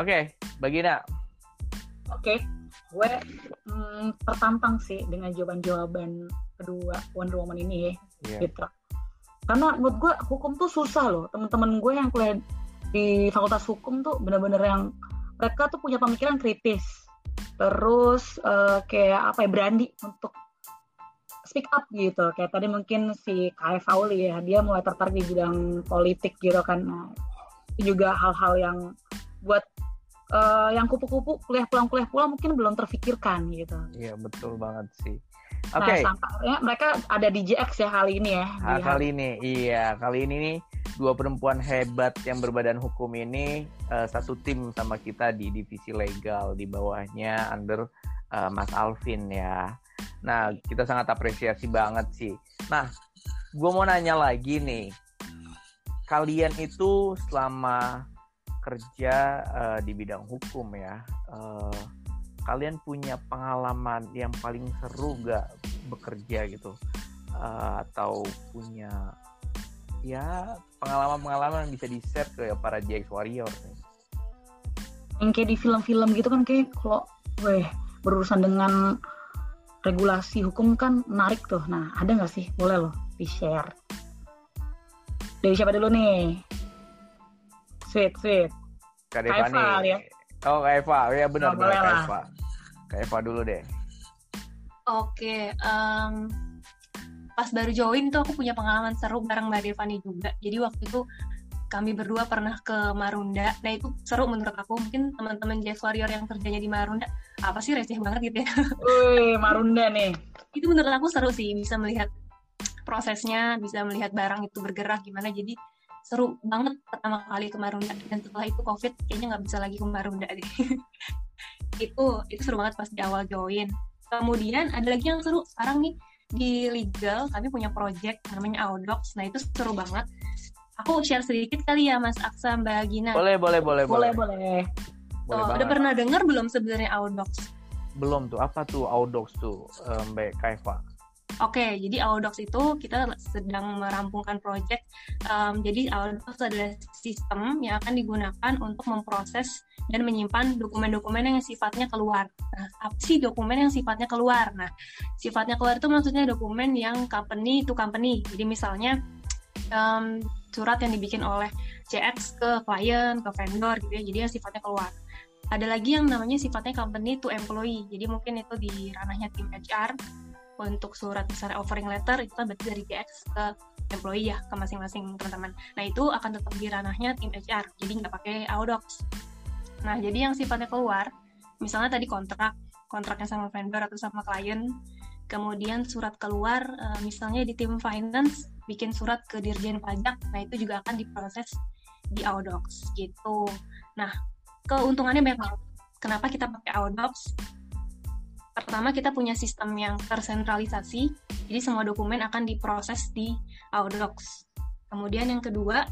Oke, okay, Bagina. Oke, okay. gue hmm, tertantang sih dengan jawaban-jawaban kedua Wonder Woman ini ya, yeah. gitu. Karena menurut gue hukum tuh susah loh. Temen-temen gue yang kuliah di fakultas hukum tuh bener-bener yang mereka tuh punya pemikiran kritis. Terus uh, kayak apa ya berani untuk speak up gitu kayak tadi mungkin si KF Auli ya dia mulai tertarik di bidang politik gitu kan nah, itu juga hal-hal yang buat uh, yang kupu-kupu kuliah pulang kuliah pulang mungkin belum terfikirkan gitu iya betul banget sih nah, Oke. Okay. Nah, mereka ada di JX ya kali ini ya. Nah, kali ini, iya. Kali ini nih dua perempuan hebat yang berbadan hukum ini uh, satu tim sama kita di divisi legal di bawahnya under uh, Mas Alvin ya. Nah, kita sangat apresiasi banget sih. Nah, gue mau nanya lagi nih. Kalian itu selama kerja uh, di bidang hukum ya, uh, kalian punya pengalaman yang paling seru gak bekerja gitu? Uh, atau punya ya pengalaman-pengalaman yang bisa di-share ke para JX Warrior nih? Yang kayak di film-film gitu kan kayak kalau weh berurusan dengan regulasi hukum kan menarik tuh. Nah, ada nggak sih? Boleh loh di-share. Dari siapa dulu nih? Sweet, sweet. Kak Eva ya. Oh, Kak Eva. Ya benar, oh, benar Kak Eva. Kak Eva dulu deh. Oke, um, pas baru join tuh aku punya pengalaman seru bareng Mbak Devani juga. Jadi waktu itu kami berdua pernah ke Marunda. Nah itu seru menurut aku. Mungkin teman-teman Jazz Warrior yang kerjanya di Marunda, apa sih receh banget gitu ya. [laughs] Wih, Marunda nih. itu menurut aku seru sih, bisa melihat prosesnya, bisa melihat barang itu bergerak gimana. Jadi seru banget pertama kali ke Marunda. Dan setelah itu COVID, kayaknya nggak bisa lagi ke Marunda deh. [laughs] itu itu seru banget pas di awal join. Kemudian ada lagi yang seru sekarang nih di legal kami punya project namanya Audocs. Nah itu seru banget. Aku share sedikit kali ya Mas Aksa Mbak Gina. Boleh, boleh, boleh, boleh boleh Boleh Oh, udah pernah dengar belum sebenarnya Audocs? Belum tuh. Apa tuh Audocs tuh, eh, Mbak Kaifa? Oke, jadi Audocs itu kita sedang merampungkan project. Em, jadi Audocs adalah sistem yang akan digunakan untuk memproses dan menyimpan dokumen-dokumen yang sifatnya keluar. Nah, apa sih dokumen yang sifatnya keluar? Nah, sifatnya keluar itu maksudnya dokumen yang company to company. Jadi misalnya em, surat yang dibikin oleh CX ke klien, ke vendor gitu ya. Jadi yang sifatnya keluar. Ada lagi yang namanya sifatnya company to employee. Jadi mungkin itu di ranahnya tim HR untuk surat misalnya offering letter itu kan berarti dari GX ke employee ya ke masing-masing teman-teman. Nah itu akan tetap di ranahnya tim HR, jadi nggak pakai Audocs. Nah jadi yang sifatnya keluar, misalnya tadi kontrak, kontraknya sama vendor atau sama klien, kemudian surat keluar, eh, misalnya di tim finance bikin surat ke dirjen pajak, nah itu juga akan diproses di Audocs gitu. Nah keuntungannya banyak banget. Kenapa kita pakai Audocs? pertama kita punya sistem yang tersentralisasi, jadi semua dokumen akan diproses di Audocs. Kemudian yang kedua,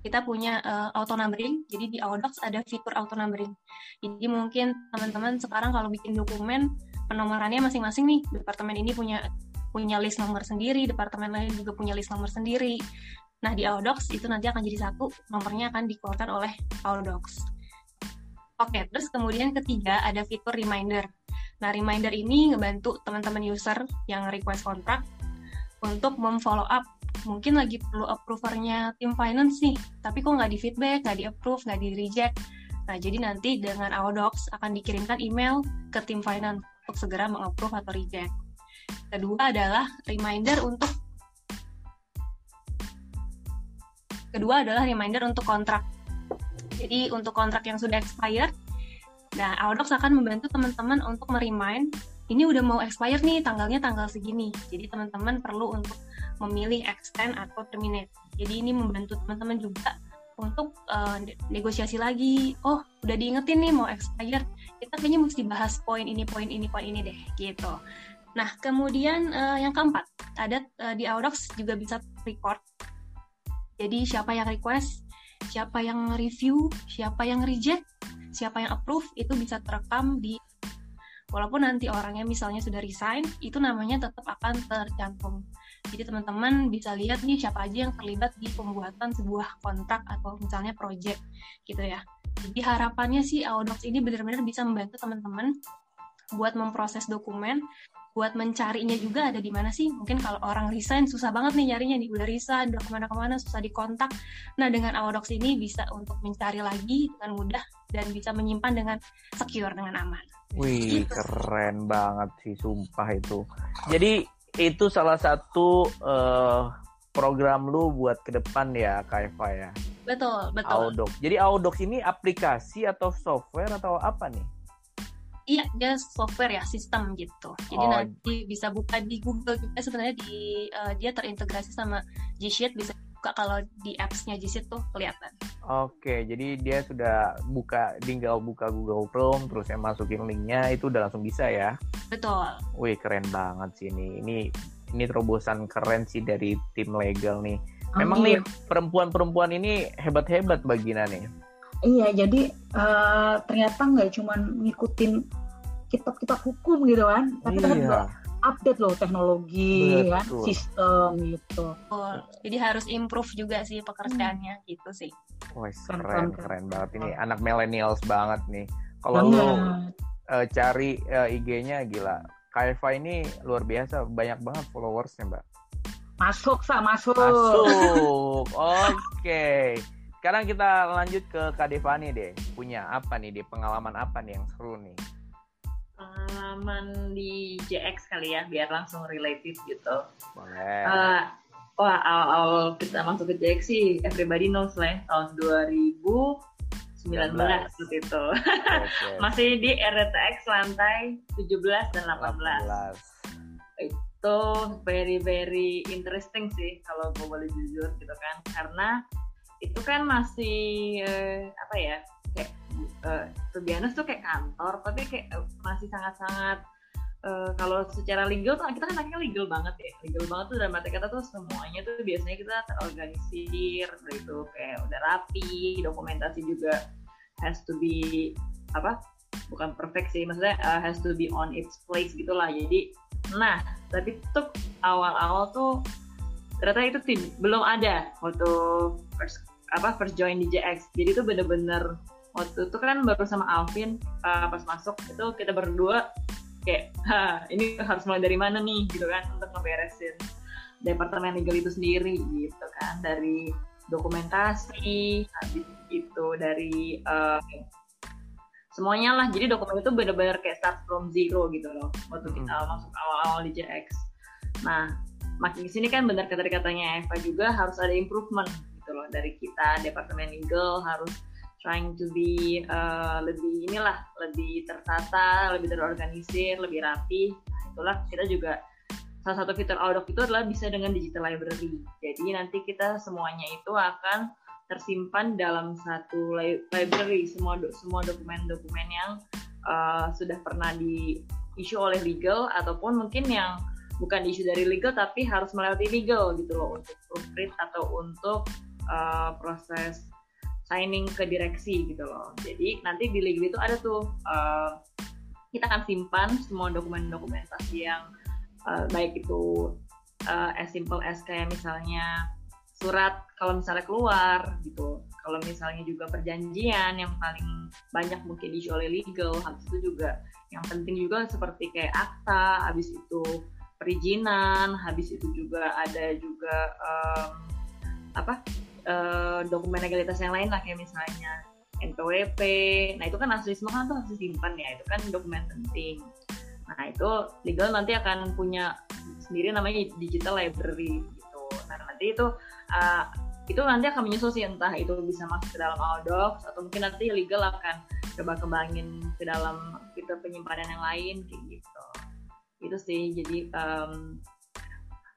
kita punya uh, auto numbering, jadi di Audocs ada fitur auto numbering. Jadi mungkin teman-teman sekarang kalau bikin dokumen penomorannya masing-masing nih, departemen ini punya punya list nomor sendiri, departemen lain juga punya list nomor sendiri. Nah di Audocs itu nanti akan jadi satu, nomornya akan dikeluarkan oleh Audocs. Oke, terus kemudian ketiga ada fitur reminder. Nah, reminder ini ngebantu teman-teman user yang request kontrak untuk memfollow up. Mungkin lagi perlu approvernya tim finance nih, tapi kok nggak di feedback, nggak di approve, nggak di reject. Nah, jadi nanti dengan Audocs akan dikirimkan email ke tim finance untuk segera mengapprove atau reject. Kedua adalah reminder untuk kedua adalah reminder untuk kontrak. Jadi untuk kontrak yang sudah expired, nah Audocs akan membantu teman-teman untuk merimain ini udah mau expire nih tanggalnya tanggal segini. Jadi teman-teman perlu untuk memilih extend atau terminate. Jadi ini membantu teman-teman juga untuk uh, negosiasi lagi. Oh, udah diingetin nih mau expire. Kita kayaknya mesti bahas poin ini, poin ini, poin ini deh, gitu. Nah, kemudian uh, yang keempat, ada uh, di Audocs juga bisa record. Jadi siapa yang request, siapa yang review, siapa yang reject, siapa yang approve itu bisa terekam di walaupun nanti orangnya misalnya sudah resign, itu namanya tetap akan tercantum. Jadi teman-teman bisa lihat nih siapa aja yang terlibat di pembuatan sebuah kontrak atau misalnya project gitu ya. Jadi harapannya sih Audocs ini benar-benar bisa membantu teman-teman buat memproses dokumen, buat mencarinya juga ada di mana sih. Mungkin kalau orang resign susah banget nih nyarinya nih, udah resign, udah ke mana-kemana, susah dikontak. Nah dengan Audocs ini bisa untuk mencari lagi dengan mudah dan bisa menyimpan dengan secure, dengan aman. Wih, keren banget sih, sumpah itu. Jadi itu salah satu uh, program lu buat ke depan ya, Kak Eva ya? Betul, betul. Audocs. Jadi Audocs ini aplikasi atau software atau apa nih? Iya, dia software ya, sistem gitu. Jadi Oh. nanti bisa buka di Google juga sebenarnya di uh, dia terintegrasi sama G Sheet bisa buka kalau di apps-nya G Sheet tuh kelihatan. Oke, jadi dia sudah buka, tinggal buka Google Chrome, terus saya masukin linknya, itu udah langsung bisa ya? Betul. Wih, keren banget sih ini. Ini ini terobosan keren sih dari tim legal nih. Memang nih perempuan-perempuan ini hebat-hebat bagina nih. Iya, jadi eh, ternyata nggak cuma ngikutin kitab-kitab hukum gitu kan, tapi juga Iya, update loh teknologi, kan, Betul. sistem gitu. Betul. Jadi harus improve juga sih pekerjaannya gitu sih. Wih, Keren, keren, keren, banget ini. Anak millennials banget nih. Kalau lu Banget. eh, cari eh, IG-nya gila. Kaifa ini luar biasa, banyak banget followersnya, Mbak. Masuk, sa, masuk. Masuk. [laughs] Oke. Sekarang kita lanjut ke Kak Devani deh. Punya apa nih? Di pengalaman apa nih yang seru nih? pengalaman di JX kali ya biar langsung related gitu. Boleh. Eh, wah awal-awal kita masuk ke JX sih everybody knows lah ya, tahun 2019 waktu itu. Oke. [laughs] Masih di RTX lantai 17 dan 18. 18. Itu very very interesting sih kalau gue boleh jujur gitu kan karena itu kan masih eh, apa ya kayak uh, to tuh kayak kantor tapi kayak eh, masih sangat-sangat uh, kalau secara legal tuh kita kan anaknya legal banget ya. Legal banget tuh dalam arti kata tuh semuanya tuh biasanya kita terorganisir itu kayak udah rapi dokumentasi juga has to be apa bukan perfect sih maksudnya uh, has to be on its place gitulah jadi nah tapi tuh awal-awal tuh ternyata itu belum ada waktu first apa first join di JX jadi itu bener-bener waktu itu kan baru sama Alvin uh, pas masuk itu kita berdua kayak ha ini harus mulai dari mana nih? Gitu kan untuk ngeberesin departemen legal itu sendiri gitu kan. Dari dokumentasi habis itu dari uh, semuanya lah. Jadi dokumen itu benar-benar kayak start from zero gitu loh waktu kita hmm. masuk awal-awal di JX nah makin ke sini kan benar kata katanya Eva juga harus ada improvement gitu loh. Dari kita departemen legal harus trying to be uh, lebih inilah lebih tertata lebih terorganisir lebih rapi. Nah, itulah kita juga salah satu fitur Outlook itu adalah bisa dengan digital library. Jadi nanti kita semuanya itu akan tersimpan dalam satu library semua do, semua dokumen-dokumen yang uh, sudah pernah di issue oleh legal ataupun mungkin yang bukan isu dari legal tapi harus melewati legal gitu loh untuk proofread atau untuk uh, proses signing ke direksi gitu loh. Jadi nanti di legal itu ada tuh uh, kita akan simpan semua dokumen-dokumentasi yang uh, baik itu uh, as simple as kayak misalnya surat kalau misalnya keluar gitu. Kalau misalnya juga perjanjian yang paling banyak mungkin isu oleh legal, habis itu juga yang penting juga seperti kayak akta, habis itu perizinan, habis itu juga ada juga um, apa uh, dokumen legalitas yang lain lah kayak misalnya NPWP. Nah itu kan asli semua kan tuh harus disimpan ya, itu kan dokumen penting. Nah itu legal nanti akan punya sendiri namanya digital library gitu. Nah nanti itu uh, itu nanti akan menyusul sih entah itu bisa masuk ke dalam Audocs atau mungkin nanti legal akan coba kembangin ke dalam fitur penyimpanan yang lain kayak gitu itu sih jadi um,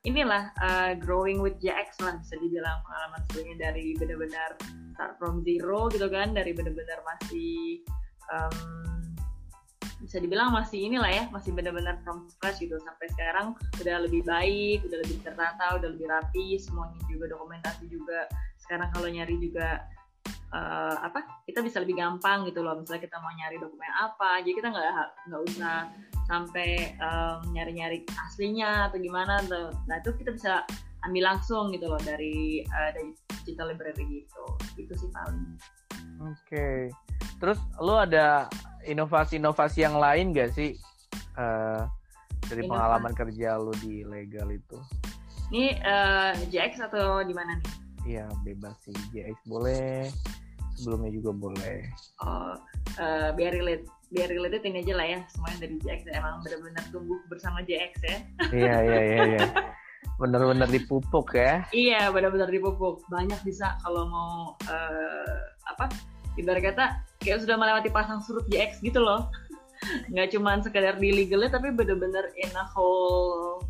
inilah uh, growing with JX lah bisa dibilang pengalaman sebelumnya dari benar-benar start from zero gitu kan dari benar-benar masih um, bisa dibilang masih inilah ya masih benar-benar from scratch gitu. Sampai sekarang udah lebih baik udah lebih tertata udah lebih rapi semuanya juga dokumentasi juga. Sekarang kalau nyari juga uh, apa kita bisa lebih gampang gitu loh. Misalnya kita mau nyari dokumen apa jadi kita nggak nggak usah sampai um, nyari-nyari aslinya atau gimana. Nah itu kita bisa ambil langsung gitu loh dari uh, dari digital library gitu. Itu sih paling. Oke. Okay. terus lo ada inovasi-inovasi yang lain gak sih uh, dari Inovasi. pengalaman kerja lo di legal itu? Ini uh, JX atau di mana nih Iya bebas sih JX boleh. Sebelumnya juga boleh. Oh uh, biar relate biar related ini aja lah ya semuanya dari JX emang benar-benar tumbuh bersama JX ya. Iya iya iya iya. Benar-benar dipupuk ya. Iya benar-benar dipupuk. Banyak bisa kalau mau uh, apa ibarat kata kayak sudah melewati pasang surut JX gitu loh. [laughs] Nggak cuma sekedar di legalnya tapi benar-benar in a whole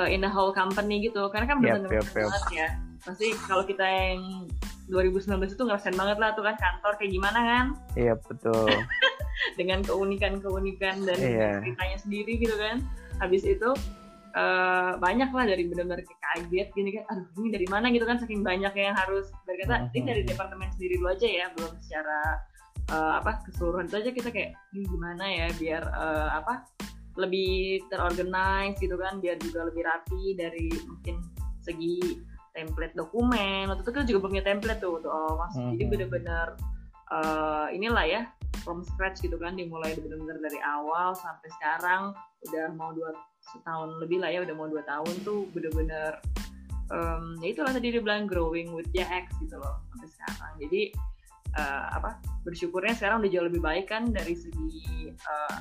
uh, in a whole company gitu. Karena kan benar-benar yep, yep, yep. ya pasti kalau kita yang 2019 itu ngerasain banget lah tuh kan kantor kayak gimana kan? Iya betul. [laughs] Dengan keunikan-keunikan dan yeah. ceritanya sendiri gitu kan. Habis itu uh, banyak lah dari benar-benar kaget gini kan aduh ini dari mana gitu kan? Saking banyak yang harus berkata ini dari departemen sendiri dulu aja ya belum secara uh, apa keseluruhan itu aja kita kayak ini gimana ya biar uh, apa lebih terorganize gitu kan biar juga lebih rapi dari mungkin segi template dokumen. Waktu itu kita juga punya template tuh untuk oh, mas hmm. jadi benar-benar uh, inilah ya from scratch gitu kan dimulai benar-benar dari awal sampai sekarang. Udah mau dua setahun lebih lah ya udah mau dua tahun tuh benar-benar um, ya itulah tadi dia bilang growing with JX gitu loh sampai sekarang. Jadi uh, apa bersyukurnya sekarang udah jauh lebih baik kan dari segi uh,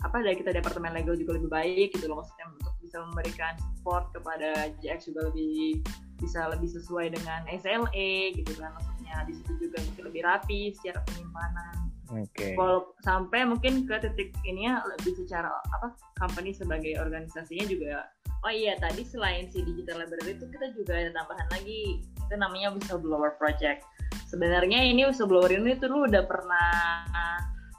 apa dari kita departemen legal juga lebih baik gitu loh. Maksudnya untuk bisa memberikan support kepada JX juga lebih bisa lebih sesuai dengan SLE gitu kan maksudnya di situ juga mungkin lebih rapi secara penyimpanan. Oke. Okay. Kalau sampai mungkin ke titik ini ya lebih secara apa company sebagai organisasinya juga oh iya tadi selain si digital library itu kita juga ada tambahan lagi itu namanya whistleblower project. Sebenarnya ini whistleblower ini tuh lu udah pernah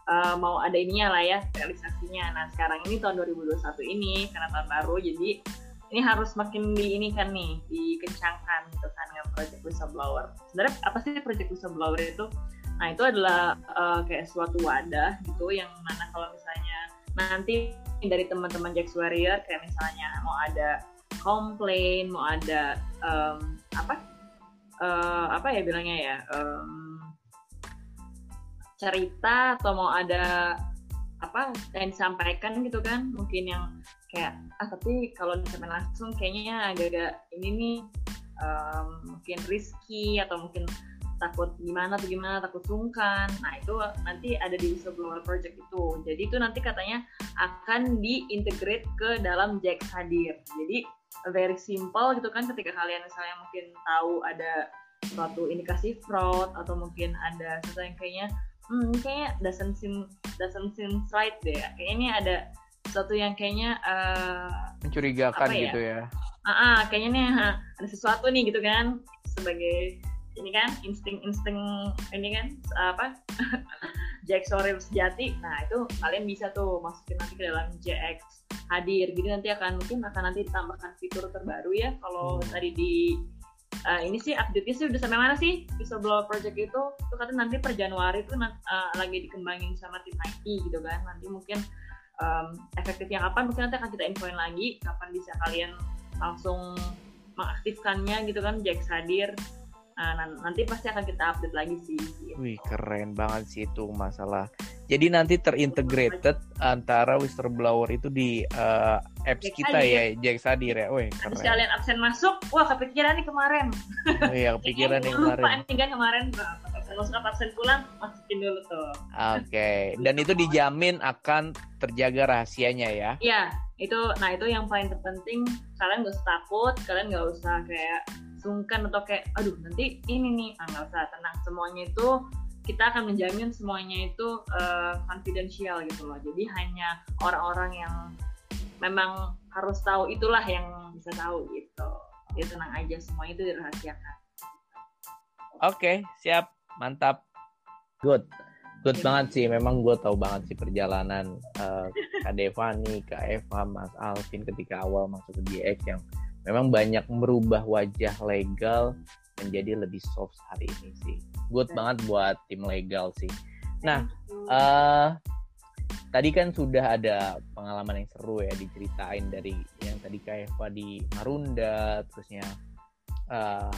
uh, mau ada ininya lah ya realisasinya. Nah sekarang ini tahun 2021 ini karena tahun baru jadi ini harus makin di ini kan nih dikencangkan gitu kan dengan project whistleblower. Sebenarnya apa sih project whistleblower itu? Nah itu adalah uh, kayak suatu wadah gitu yang mana kalau misalnya nanti dari teman-teman Jax Warrior kayak misalnya mau ada komplain, mau ada um, apa uh, apa ya bilangnya ya um, cerita atau mau ada apa yang disampaikan gitu kan mungkin yang kayak ah tapi kalau misalnya langsung kayaknya agak-agak ini nih um, mungkin risky atau mungkin takut gimana atau gimana takut sungkan. Nah itu nanti ada di whistleblower project itu. Jadi itu nanti katanya akan diintegrate ke dalam Jack Hadir. Jadi very simple gitu kan ketika kalian misalnya mungkin tahu ada suatu indikasi fraud atau mungkin ada sesuatu yang kayaknya hmm kayaknya doesn't seem doesn't seem right deh. Kayaknya ini ada sesuatu yang kayaknya uh, mencurigakan ya? gitu ya. Ah uh, uh, kayaknya nih uh, ada sesuatu nih gitu kan sebagai ini kan insting-insting ini kan apa [laughs] Jack Soril sejati. Nah itu kalian bisa tuh masukin nanti ke dalam JX hadir. Jadi nanti akan mungkin akan nanti ditambahkan fitur terbaru ya kalau hmm. tadi di uh, ini sih update-nya sih udah sampai mana sih? Whistleblower project itu itu katanya nanti per Januari itu uh, lagi dikembangin sama tim IT gitu kan. Nanti mungkin um, efektifnya kapan mungkin nanti akan kita infoin lagi kapan bisa kalian langsung mengaktifkannya gitu kan Jack hadir Nah, nanti pasti akan kita update lagi sih. Gitu. Wih, keren banget sih itu masalah. Jadi nanti terintegrated antara whistleblower itu di uh, apps Jack kita Hadir. ya, Jack Sadir ya. Wih, keren. Terus kalian absen masuk, wah kepikiran nih kemarin. Oh iya, kepikiran [laughs] nih kemarin. Lupa nih kan kemarin masuk absen pulang, masukin dulu tuh. Oke, okay. dan itu dijamin akan terjaga rahasianya ya. Iya, itu nah itu yang paling terpenting. Kalian gak usah takut, kalian gak usah kayak sungkan atau kayak aduh nanti ini nih. Ah, nggak usah tenang. Semuanya itu kita akan menjamin semuanya itu uh, confidential gitu loh. Jadi hanya orang-orang yang memang harus tahu itulah yang bisa tahu gitu. Ya tenang aja semuanya itu dirahasiakan. Oke okay, siap mantap. Good. Good banget sih. Memang gue tahu banget sih perjalanan uh, Kak Devani Kak Eva Mas Alvin ketika awal masuk ke DX yang memang banyak merubah wajah legal menjadi lebih soft hari ini sih. Good banget buat tim legal sih. Nah, uh, tadi kan sudah ada pengalaman yang seru ya diceritain dari yang tadi Kak Eva di Marunda, terusnya uh,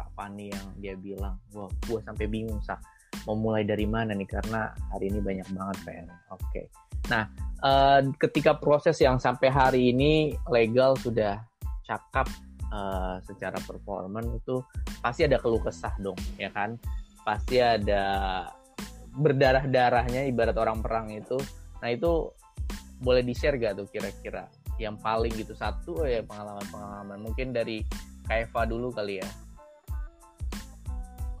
Kak Fani yang dia bilang, wah gue sampai bingung sah mau mulai dari mana nih karena hari ini banyak banget PR. Oke. Okay. Nah, uh, ketika proses yang sampai hari ini legal sudah cakap uh, secara performan itu pasti ada keluh kesah dong ya kan pasti ada berdarah darahnya ibarat orang perang itu nah itu boleh di share gak tuh kira-kira yang paling gitu satu ya pengalaman pengalaman mungkin dari Kaeva dulu kali ya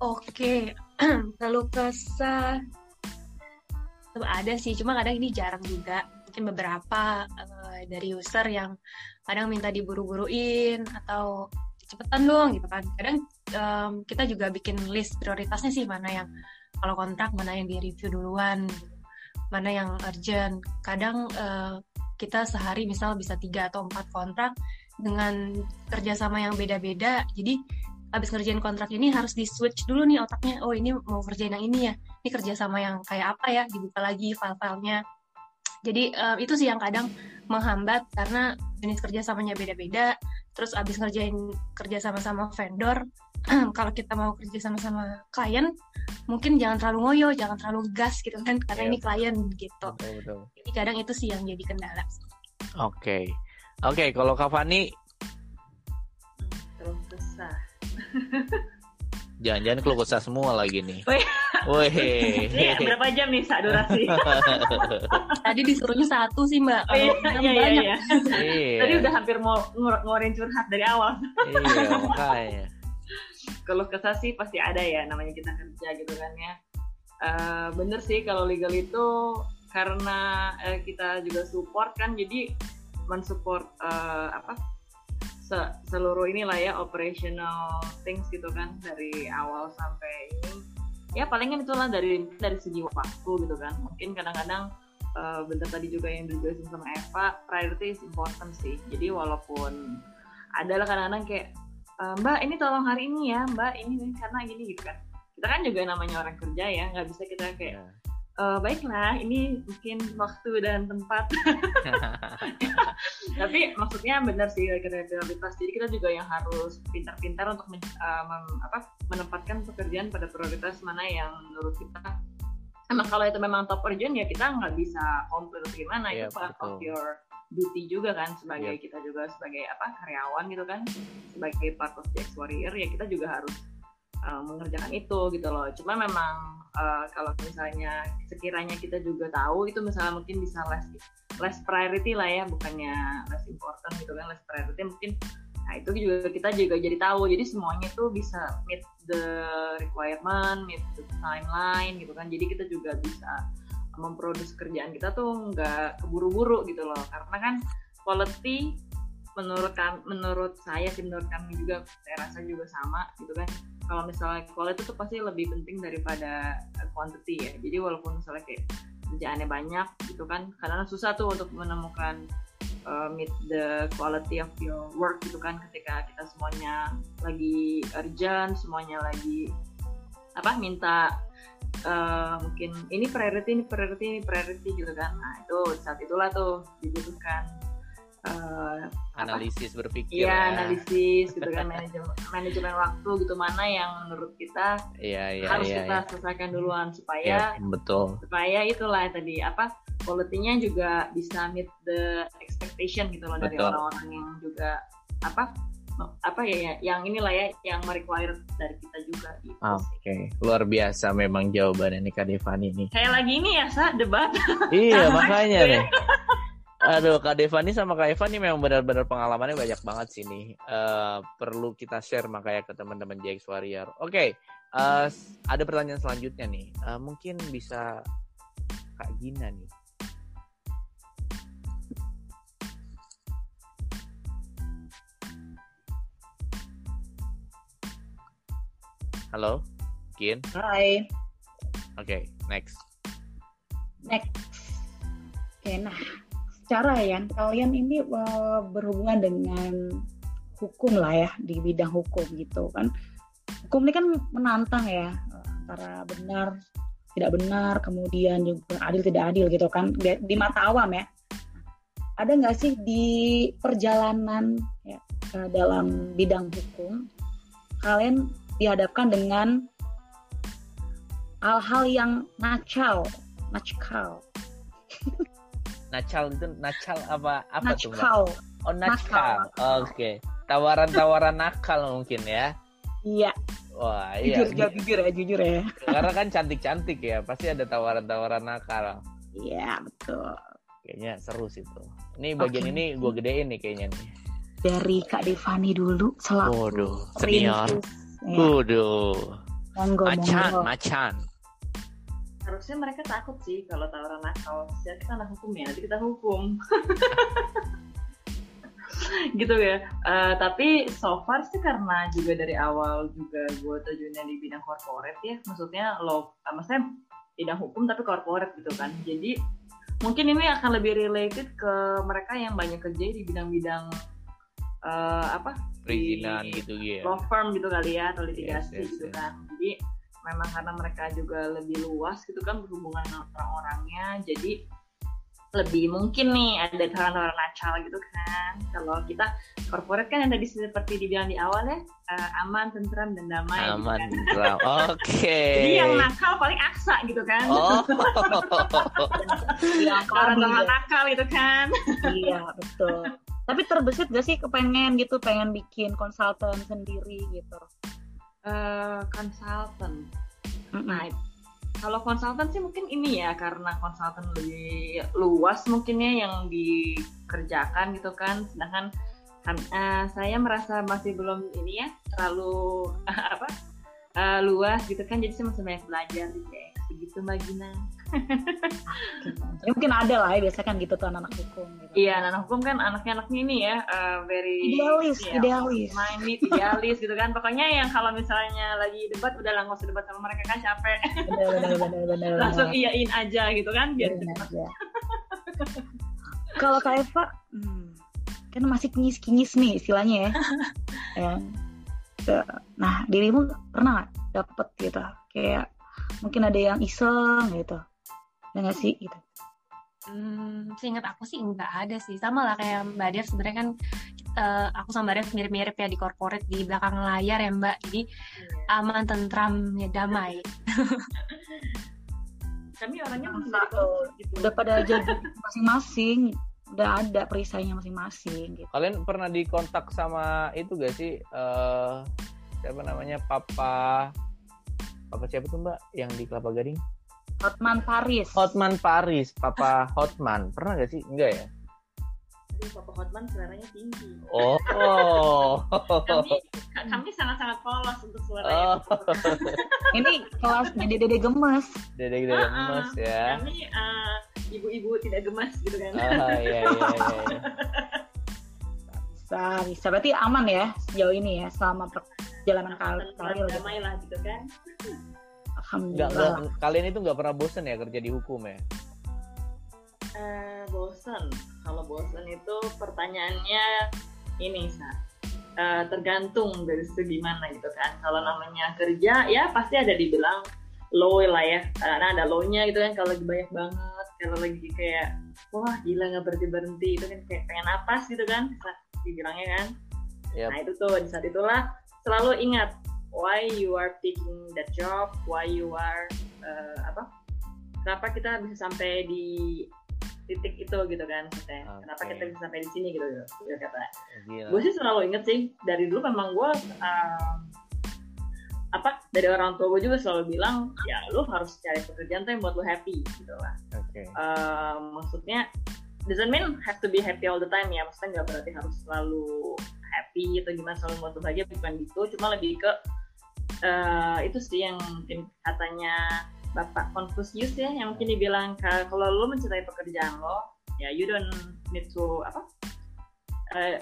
oke [clears throat] keluh kesah. Ada sih cuma kadang ini jarang juga. Mungkin beberapa uh, dari user yang kadang minta diburu-buruin atau cepetan dong gitu kan. Kadang um, kita juga bikin list prioritasnya sih mana yang kalau kontrak mana yang di review duluan mana yang urgent. Kadang uh, kita sehari misal bisa tiga atau empat kontrak dengan kerjasama yang beda-beda jadi habis ngerjain kontrak ini harus di switch dulu nih otaknya oh ini mau kerjain yang ini ya ini kerjasama yang kayak apa ya dibuka lagi file-filenya jadi uh, itu sih yang kadang menghambat karena jenis kerja samanya beda-beda. Terus abis ngerjain kerja sama-sama vendor, [clears throat] kalau kita mau kerja sama-sama klien, mungkin jangan terlalu ngoyo, jangan terlalu gas gitu kan, karena yeah. ini klien gitu. Betul, betul. Jadi kadang itu sih yang jadi kendala. Oke, okay. oke. Okay, kalau Kak Fani, Jangan-jangan keluh kesah semua lagi nih. Wih. Iya, berapa jam nih saat durasi? [laughs] Tadi disuruhnya satu sih mbak. Oh, iya, iya, iya, iya. iya. Tadi udah hampir mau ngeluarin curhat dari awal. iya, [laughs] makanya. Keluh kesah sih pasti ada ya, namanya kita kerja gitu kan ya. Uh, bener sih kalau legal itu karena uh, kita juga support kan, jadi mensupport uh, apa se seluruh inilah ya operational things gitu kan dari awal sampai ini. Ya palingan itulah dari dari segi waktu gitu kan. Mungkin kadang-kadang uh, bener tadi juga yang dijelasin sama Eva priority is important sih. Jadi walaupun adalah kadang-kadang kayak uh, Mbak ini tolong hari ini ya Mbak ini karena gini gitu kan. Kita kan juga namanya orang kerja ya nggak bisa kita kayak yeah uh, baiklah ini mungkin waktu dan tempat. [laughs] Tapi maksudnya benar sih prioritas. Jadi kita juga yang harus pintar-pintar untuk men, uh, mem, apa, menempatkan pekerjaan pada prioritas mana yang menurut kita emang kalau itu memang top urgent ya kita nggak bisa komplain atau gimana. Yeah, itu part of your duty juga kan sebagai yeah. kita juga sebagai apa karyawan gitu kan. Sebagai part of the warrior ya kita juga harus uh, mengerjakan itu gitu loh. Cuma memang uh, kalau misalnya sekiranya kita juga tahu itu misalnya mungkin bisa less less priority lah ya bukannya less important gitu kan less priority mungkin. Nah itu juga kita juga jadi tahu. Jadi semuanya itu bisa meet the requirement meet the timeline gitu kan. Jadi kita juga bisa memproduksi kerjaan kita tuh nggak keburu-buru gitu loh. Karena kan quality menurut menurut saya sih menurut kami juga saya rasa juga sama gitu kan. Kalau misalnya quality itu pasti lebih penting daripada quantity ya. Jadi walaupun misalnya kayak kerjaannya banyak gitu kan karena susah tuh untuk menemukan uh, meet the quality of your work gitu kan ketika kita semuanya lagi urgent semuanya lagi apa minta uh, mungkin ini priority ini priority ini priority gitu kan. Nah itu saat itulah tuh dibutuhkan uh, analisis apa? berpikir iya ya. analisis gitu kan [laughs] manajemen manajemen waktu gitu mana yang menurut kita ya, ya, harus ya, kita ya. selesaikan duluan supaya ya, betul supaya itulah tadi apa quality-nya juga bisa meet the expectation gitu loh betul. dari orang-orang yang juga apa apa ya, ya yang inilah ya yang merequire dari kita juga gitu Oke, okay. luar biasa memang jawabannya nih Kak Devani nih. Kayak lagi ini ya, Sa, debat. Iya, [laughs] makanya nih. Aduh, Kak Devani sama Kak Evan ini memang benar-benar pengalamannya banyak banget sih nih. Uh, perlu kita share makanya ke teman-teman JX Warrior. Oke, okay, uh, eh, ada pertanyaan selanjutnya nih. Uh, mungkin bisa Kak Gina nih. Halo, Gin. Hai. Oke, okay, next. Next. Oke, okay, nah secara ya kalian ini uh, berhubungan dengan hukum lah ya di bidang hukum gitu kan. Hukum ini kan menantang ya antara benar tidak benar kemudian juga adil tidak adil gitu kan di, mata awam ya. Ada nggak sih di perjalanan ya, dalam bidang hukum kalian dihadapkan dengan hal-hal yang nakal nakal [laughs] Nacal itu nacal apa apa tuh mbak? Oh nacal. Oke. Okay. Tawaran-tawaran nakal mungkin ya? Iya. Wah iya. Jujur, jujur, jujur ya, jujur ya. Karena kan cantik-cantik ya, pasti ada tawaran-tawaran nakal. Iya betul. Kayaknya seru sih tuh. Ini bagian okay. ini gue gedein nih kayaknya nih. Dari Kak Devani dulu selaku Waduh, senior. Ya. Waduh. Monggo, macan, monggo. macan harusnya mereka takut sih kalau tawaran nakal. Ya kita anak hukum ya nanti kita hukum. [laughs] Gitu ya. Uh, tapi so far sih karena juga dari awal juga gue terjunnya di bidang corporate ya maksudnya lo uh, maksudnya bidang hukum tapi corporate gitu kan. Jadi mungkin ini akan lebih related ke mereka yang banyak kerja di bidang-bidang uh, apa? Perizinan gitu ya. law firm gitu kali ya atau litigasi yes, yes, gitu yes. kan. Jadi memang karena mereka juga lebih luas gitu kan berhubungan dengan orang-orangnya jadi lebih mungkin nih ada tawaran-tawaran nakal gitu kan. Kalau kita corporate kan yang tadi seperti dibilang di awal ya uh, aman tentram dan damai gitu aman gitu kan. tentram. [laughs] Oke. Okay. jadi yang nakal paling aksa gitu kan. Oh. [laughs] Yang tawaran-tawaran nakal itu kan. Iya betul. Tapi terbesit gak sih kepengen gitu pengen bikin konsultan sendiri gitu uh, konsultan. Nah, kalau konsultan sih mungkin ini ya karena konsultan lebih luas mungkinnya yang dikerjakan gitu kan. Sedangkan kan, uh, saya merasa masih belum ini ya terlalu uh, [laughs] apa uh, luas gitu kan jadi saya masih banyak belajar di JX begitu mbak Gina ya, mungkin ada lah ya biasa kan gitu tuh anak-anak hukum gitu. iya anak hukum kan anaknya anaknya ini ya uh, very idealis ya, idealis. minded idealis gitu kan. Pokoknya yang kalau misalnya lagi debat udah lah nggak usah debat sama mereka kan capek. Bener bener bener bener langsung iyain aja gitu kan biar kalau kak Eva hmm, kan masih kinyis-kinyis nih istilahnya [laughs] ya. Ya nah dirimu pernah nggak dapet gitu kayak mungkin ada yang iseng gitu ya nggak sih gitu Hmm, seingat aku sih nggak ada sih. Sama lah kayak Mbak Dev sebenarnya kan eh, aku sama Mbak Dev mirip-mirip ya di corporate di belakang layar ya Mbak. Jadi aman, tentram, ya damai. [laughs] kami orangnya corporate gitu udah pada jadi masing-masing udah ada perisainya masing-masing gitu Kalian pernah dikontak sama itu gak sih? eh siapa namanya? Papa Papa siapa tuh Mbak yang di Kelapa Gading? Hotman Paris Hotman Paris, Papa Hotman. Pernah gak sih? Enggak ya? Papa Hotman suaranya tinggi Oh. oh. [laughs] kami [laughs] kami sangat-sangat polos untuk suaranya [laughs] ini kelas dede-dede gemes Dede dede Ah, ah. emas ya. kami uh, ibu-ibu tidak gemas gitu kan Ah, iya, iya, iya. bisa bisa berarti aman ya sejauh ini ya selama perjalanan kar- karir gitu. damai lah gitu kan Nggak, alhamdulillah. Nggak, kalian itu nggak pernah bosen ya kerja di hukum ya? Eh, bosen. Kalau bosen itu pertanyaannya ini sa. Eh, tergantung dari segi mana gitu kan. Kalau namanya kerja ya pasti ada dibilang low lah ya. Karena ada low-nya gitu kan kalau lagi banyak banget kalau lagi kayak wah gila nggak berhenti berhenti itu kan kayak pengen napas gitu kan bisa dibilangnya kan. Yap. nah itu tuh di saat itulah selalu ingat why you are picking that job why you are eh, apa kenapa kita bisa sampai di titik itu gitu kan maksudnya. kenapa kita bisa sampai di sini gitu gitu kata Gila. gue sih selalu inget sih dari dulu memang gue um, apa dari orang tua gue juga selalu bilang ya lu harus cari pekerjaan tuh yang buat lu happy gitu lah Oke. Um, maksudnya doesn't mean have to be happy all the time ya maksudnya nggak berarti harus selalu happy atau gimana selalu buat lu bahagia bukan gitu cuma lebih ke eh, itu sih yang mungkin katanya bapak Confucius ya yang mungkin dibilang "Ka- kalau lu mencintai pekerjaan lo ya you don't need to apa? Eh,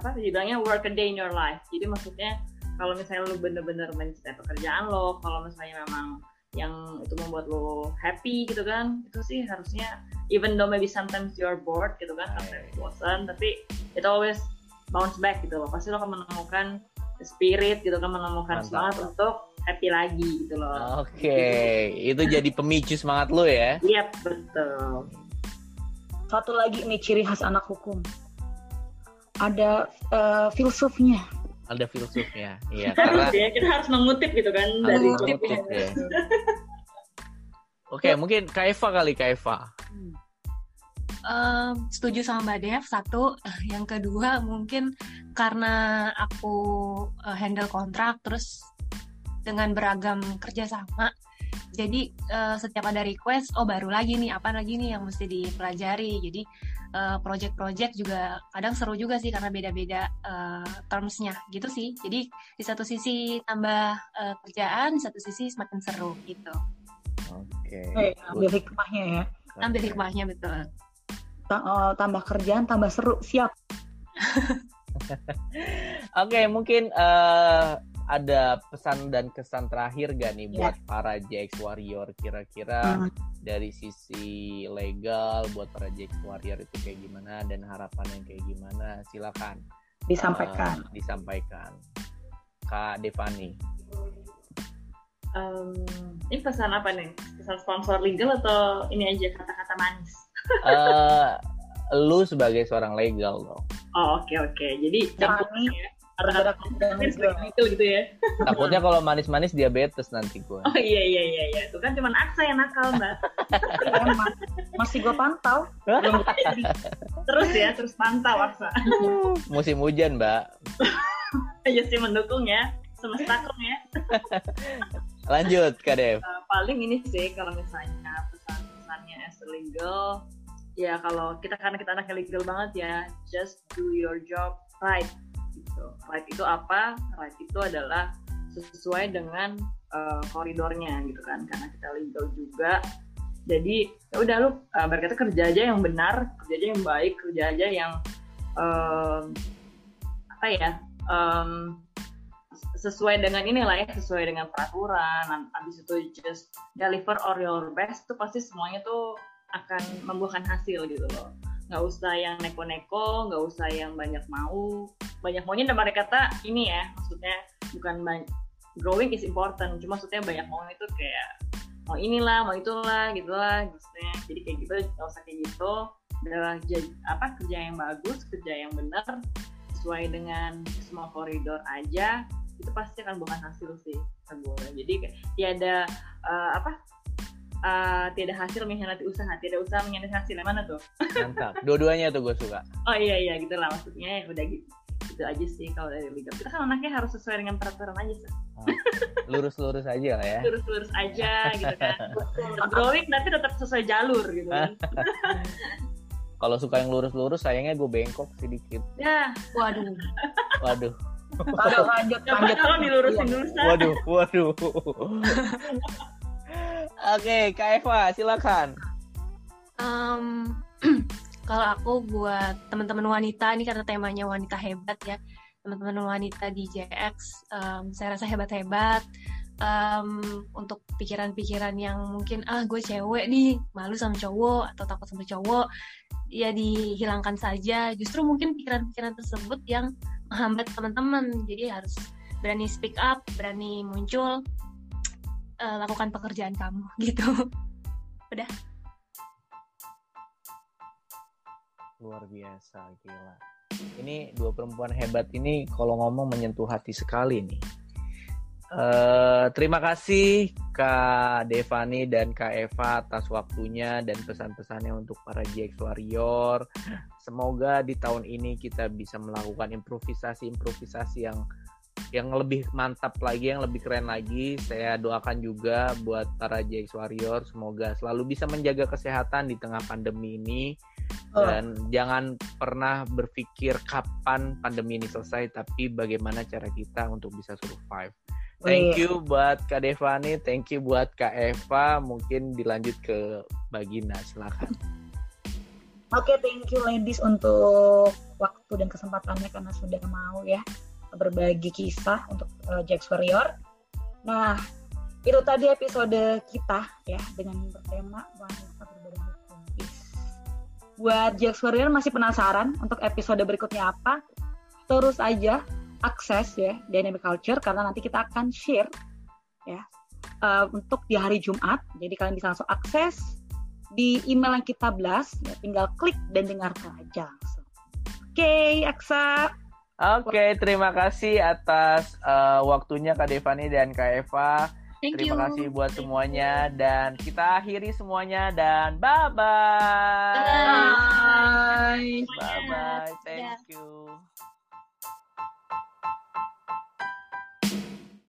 apa dibilangnya work a day in your life. Jadi maksudnya kalau misalnya lu bener-bener mencintai pekerjaan lo kalau misalnya memang yang itu membuat lo happy gitu kan itu sih harusnya even though maybe sometimes you're bored gitu kan sometimes bosan tapi it always bounce back gitu loh. Pasti lo akan menemukan spirit gitu kan menemukan Mantap. semangat untuk happy lagi gitu loh Oke, itu jadi pemicu semangat lu ya. Iya betul satu lagi nih ciri khas anak hukum ada eh, filsufnya Ada filsufnya. Iya, karena harus ya kita harus mengutip gitu kan dari mengutip ya. Oke, mungkin Kaifa kali Kaifa. Em, setuju sama Mbak Dev satu. [laughs] Yang kedua mungkin karena aku eh, handle kontrak terus dengan beragam kerjasama jadi eh, setiap ada request oh baru lagi nih apa lagi nih yang mesti dipelajari? Jadi eh, project-project juga kadang seru juga sih karena beda-beda eh, termsnya. Gitu sih. Jadi di satu sisi tambah eh, kerjaan di satu sisi semakin seru gitu. Oke. eh, ambil hikmahnya ya. Ambil hikmahnya betul Ta- eh, tambah kerjaan tambah seru siap [laughs] Oke, mungkin eh, ada pesan dan kesan terakhir gak nih Ya. buat para JX Warrior kira-kira Hmm. dari sisi legal buat para JX Warrior itu kayak gimana dan harapan yang kayak gimana? Silakan disampaikan eh, disampaikan. Kak Devani. Em, ini pesan apa nih pesan sponsor legal atau ini aja kata-kata manis eh lu sebagai seorang legal dong. oh oke oke jadi Jangan campur ya manis legal. legal gitu ya Takutnya kalau manis-manis diabetes nanti gue. oh iya iya iya iya itu kan cuma aksa yang nakal mbak masih gue pantau belum jadi. terus ya terus pantau aksa Musim hujan, Mbak. ya sih mendukung ya semestakum ya Lanjut, Kak Dev. Uh, paling ini sih kalau misalnya pesan-pesannya as a legal. Ya kalau kita karena kita anaknya legal banget ya just do your job right gitu. Right itu apa? Right itu adalah sesuai dengan uh, koridornya gitu kan. Karena kita legal juga. Jadi ya udah lu uh, berkata kerja aja yang benar kerja aja yang baik kerja aja yang um, apa ya um, sesuai dengan inilah ya sesuai dengan peraturan. Habis itu just deliver or your best tuh pasti semuanya tuh akan membuahkan hasil gitu loh. Nggak usah yang neko-neko nggak usah yang banyak mau. Banyak maunya dan mereka kata ini ya maksudnya bukan growing is important cuma maksudnya banyak mau itu kayak mau inilah mau itulah gitulah maksudnya. Jadi kayak gitu nggak usah kayak gitu. Adalah apa kerja yang bagus kerja yang benar sesuai dengan semua koridor aja itu pasti akan bukan hasil sih jadi tiada uh, apa uh, tidak hasil mengkhianati usaha, tidak usaha mengkhianati hasil. Yang mana tuh? Mantap. Dua-duanya tuh gue suka. Oh iya iya gitu lah maksudnya udah gitu. Itu aja sih kalau dari liga. Kita kan anaknya harus sesuai dengan peraturan aja sih. Oh, lurus-lurus aja lah ya. Lurus-lurus aja gitu kan. Growing tapi tetap sesuai jalur gitu kan. [laughs] kalau suka yang lurus-lurus sayangnya gue bengkok sedikit. Ya. Waduh. Waduh. Waduh, lanjut, lanjut. Kalau dilurusin dulu, Waduh, waduh. [laughs] Oke, Kak Eva, silakan. Um, [clears throat] kalau aku buat teman-teman wanita ini karena temanya wanita hebat ya, teman-teman wanita di JX, um, saya rasa hebat-hebat. Um, untuk pikiran-pikiran yang mungkin ah gue cewek nih malu sama cowok atau takut sama cowok ya dihilangkan saja justru mungkin pikiran-pikiran tersebut yang menghambat teman-teman. Jadi harus berani speak up berani muncul uh, lakukan pekerjaan kamu [laughs] gitu. Udah. Luar biasa gila. Ini dua perempuan hebat ini kalau ngomong menyentuh hati sekali nih Uh, terima kasih Kak Devani dan Kak Eva atas waktunya dan pesan-pesannya untuk para GX Warrior. Semoga di tahun ini kita bisa melakukan improvisasi-improvisasi yang yang lebih mantap lagi, yang lebih keren lagi. Saya doakan juga buat para JX Warrior semoga selalu bisa menjaga kesehatan di tengah pandemi ini oh. dan jangan pernah berpikir kapan pandemi ini selesai, tapi bagaimana cara kita untuk bisa survive. Thank you buat Kak Devani, thank you buat Kak Eva. Mungkin dilanjut ke Bagina, silakan. Oke, okay, thank you ladies untuk waktu dan kesempatannya karena sudah mau ya berbagi kisah untuk uh, Jax Warrior. Nah, itu tadi episode kita ya dengan bertema wanita berbeda hukum. Buat Jax Warrior masih penasaran untuk episode berikutnya apa? Terus aja akses ya Dynamic Culture karena nanti kita akan share ya uh, untuk di hari Jumat. Jadi kalian bisa langsung akses di email yang kita blast, ya, tinggal klik dan dengarkan aja. Oke, okay, Aksa. Oke, okay, terima kasih atas uh, waktunya Kak Devani dan Kak Eva. Thank terima you. kasih buat semuanya dan kita akhiri semuanya dan bye bye. Bye. Bye bye. Thank you.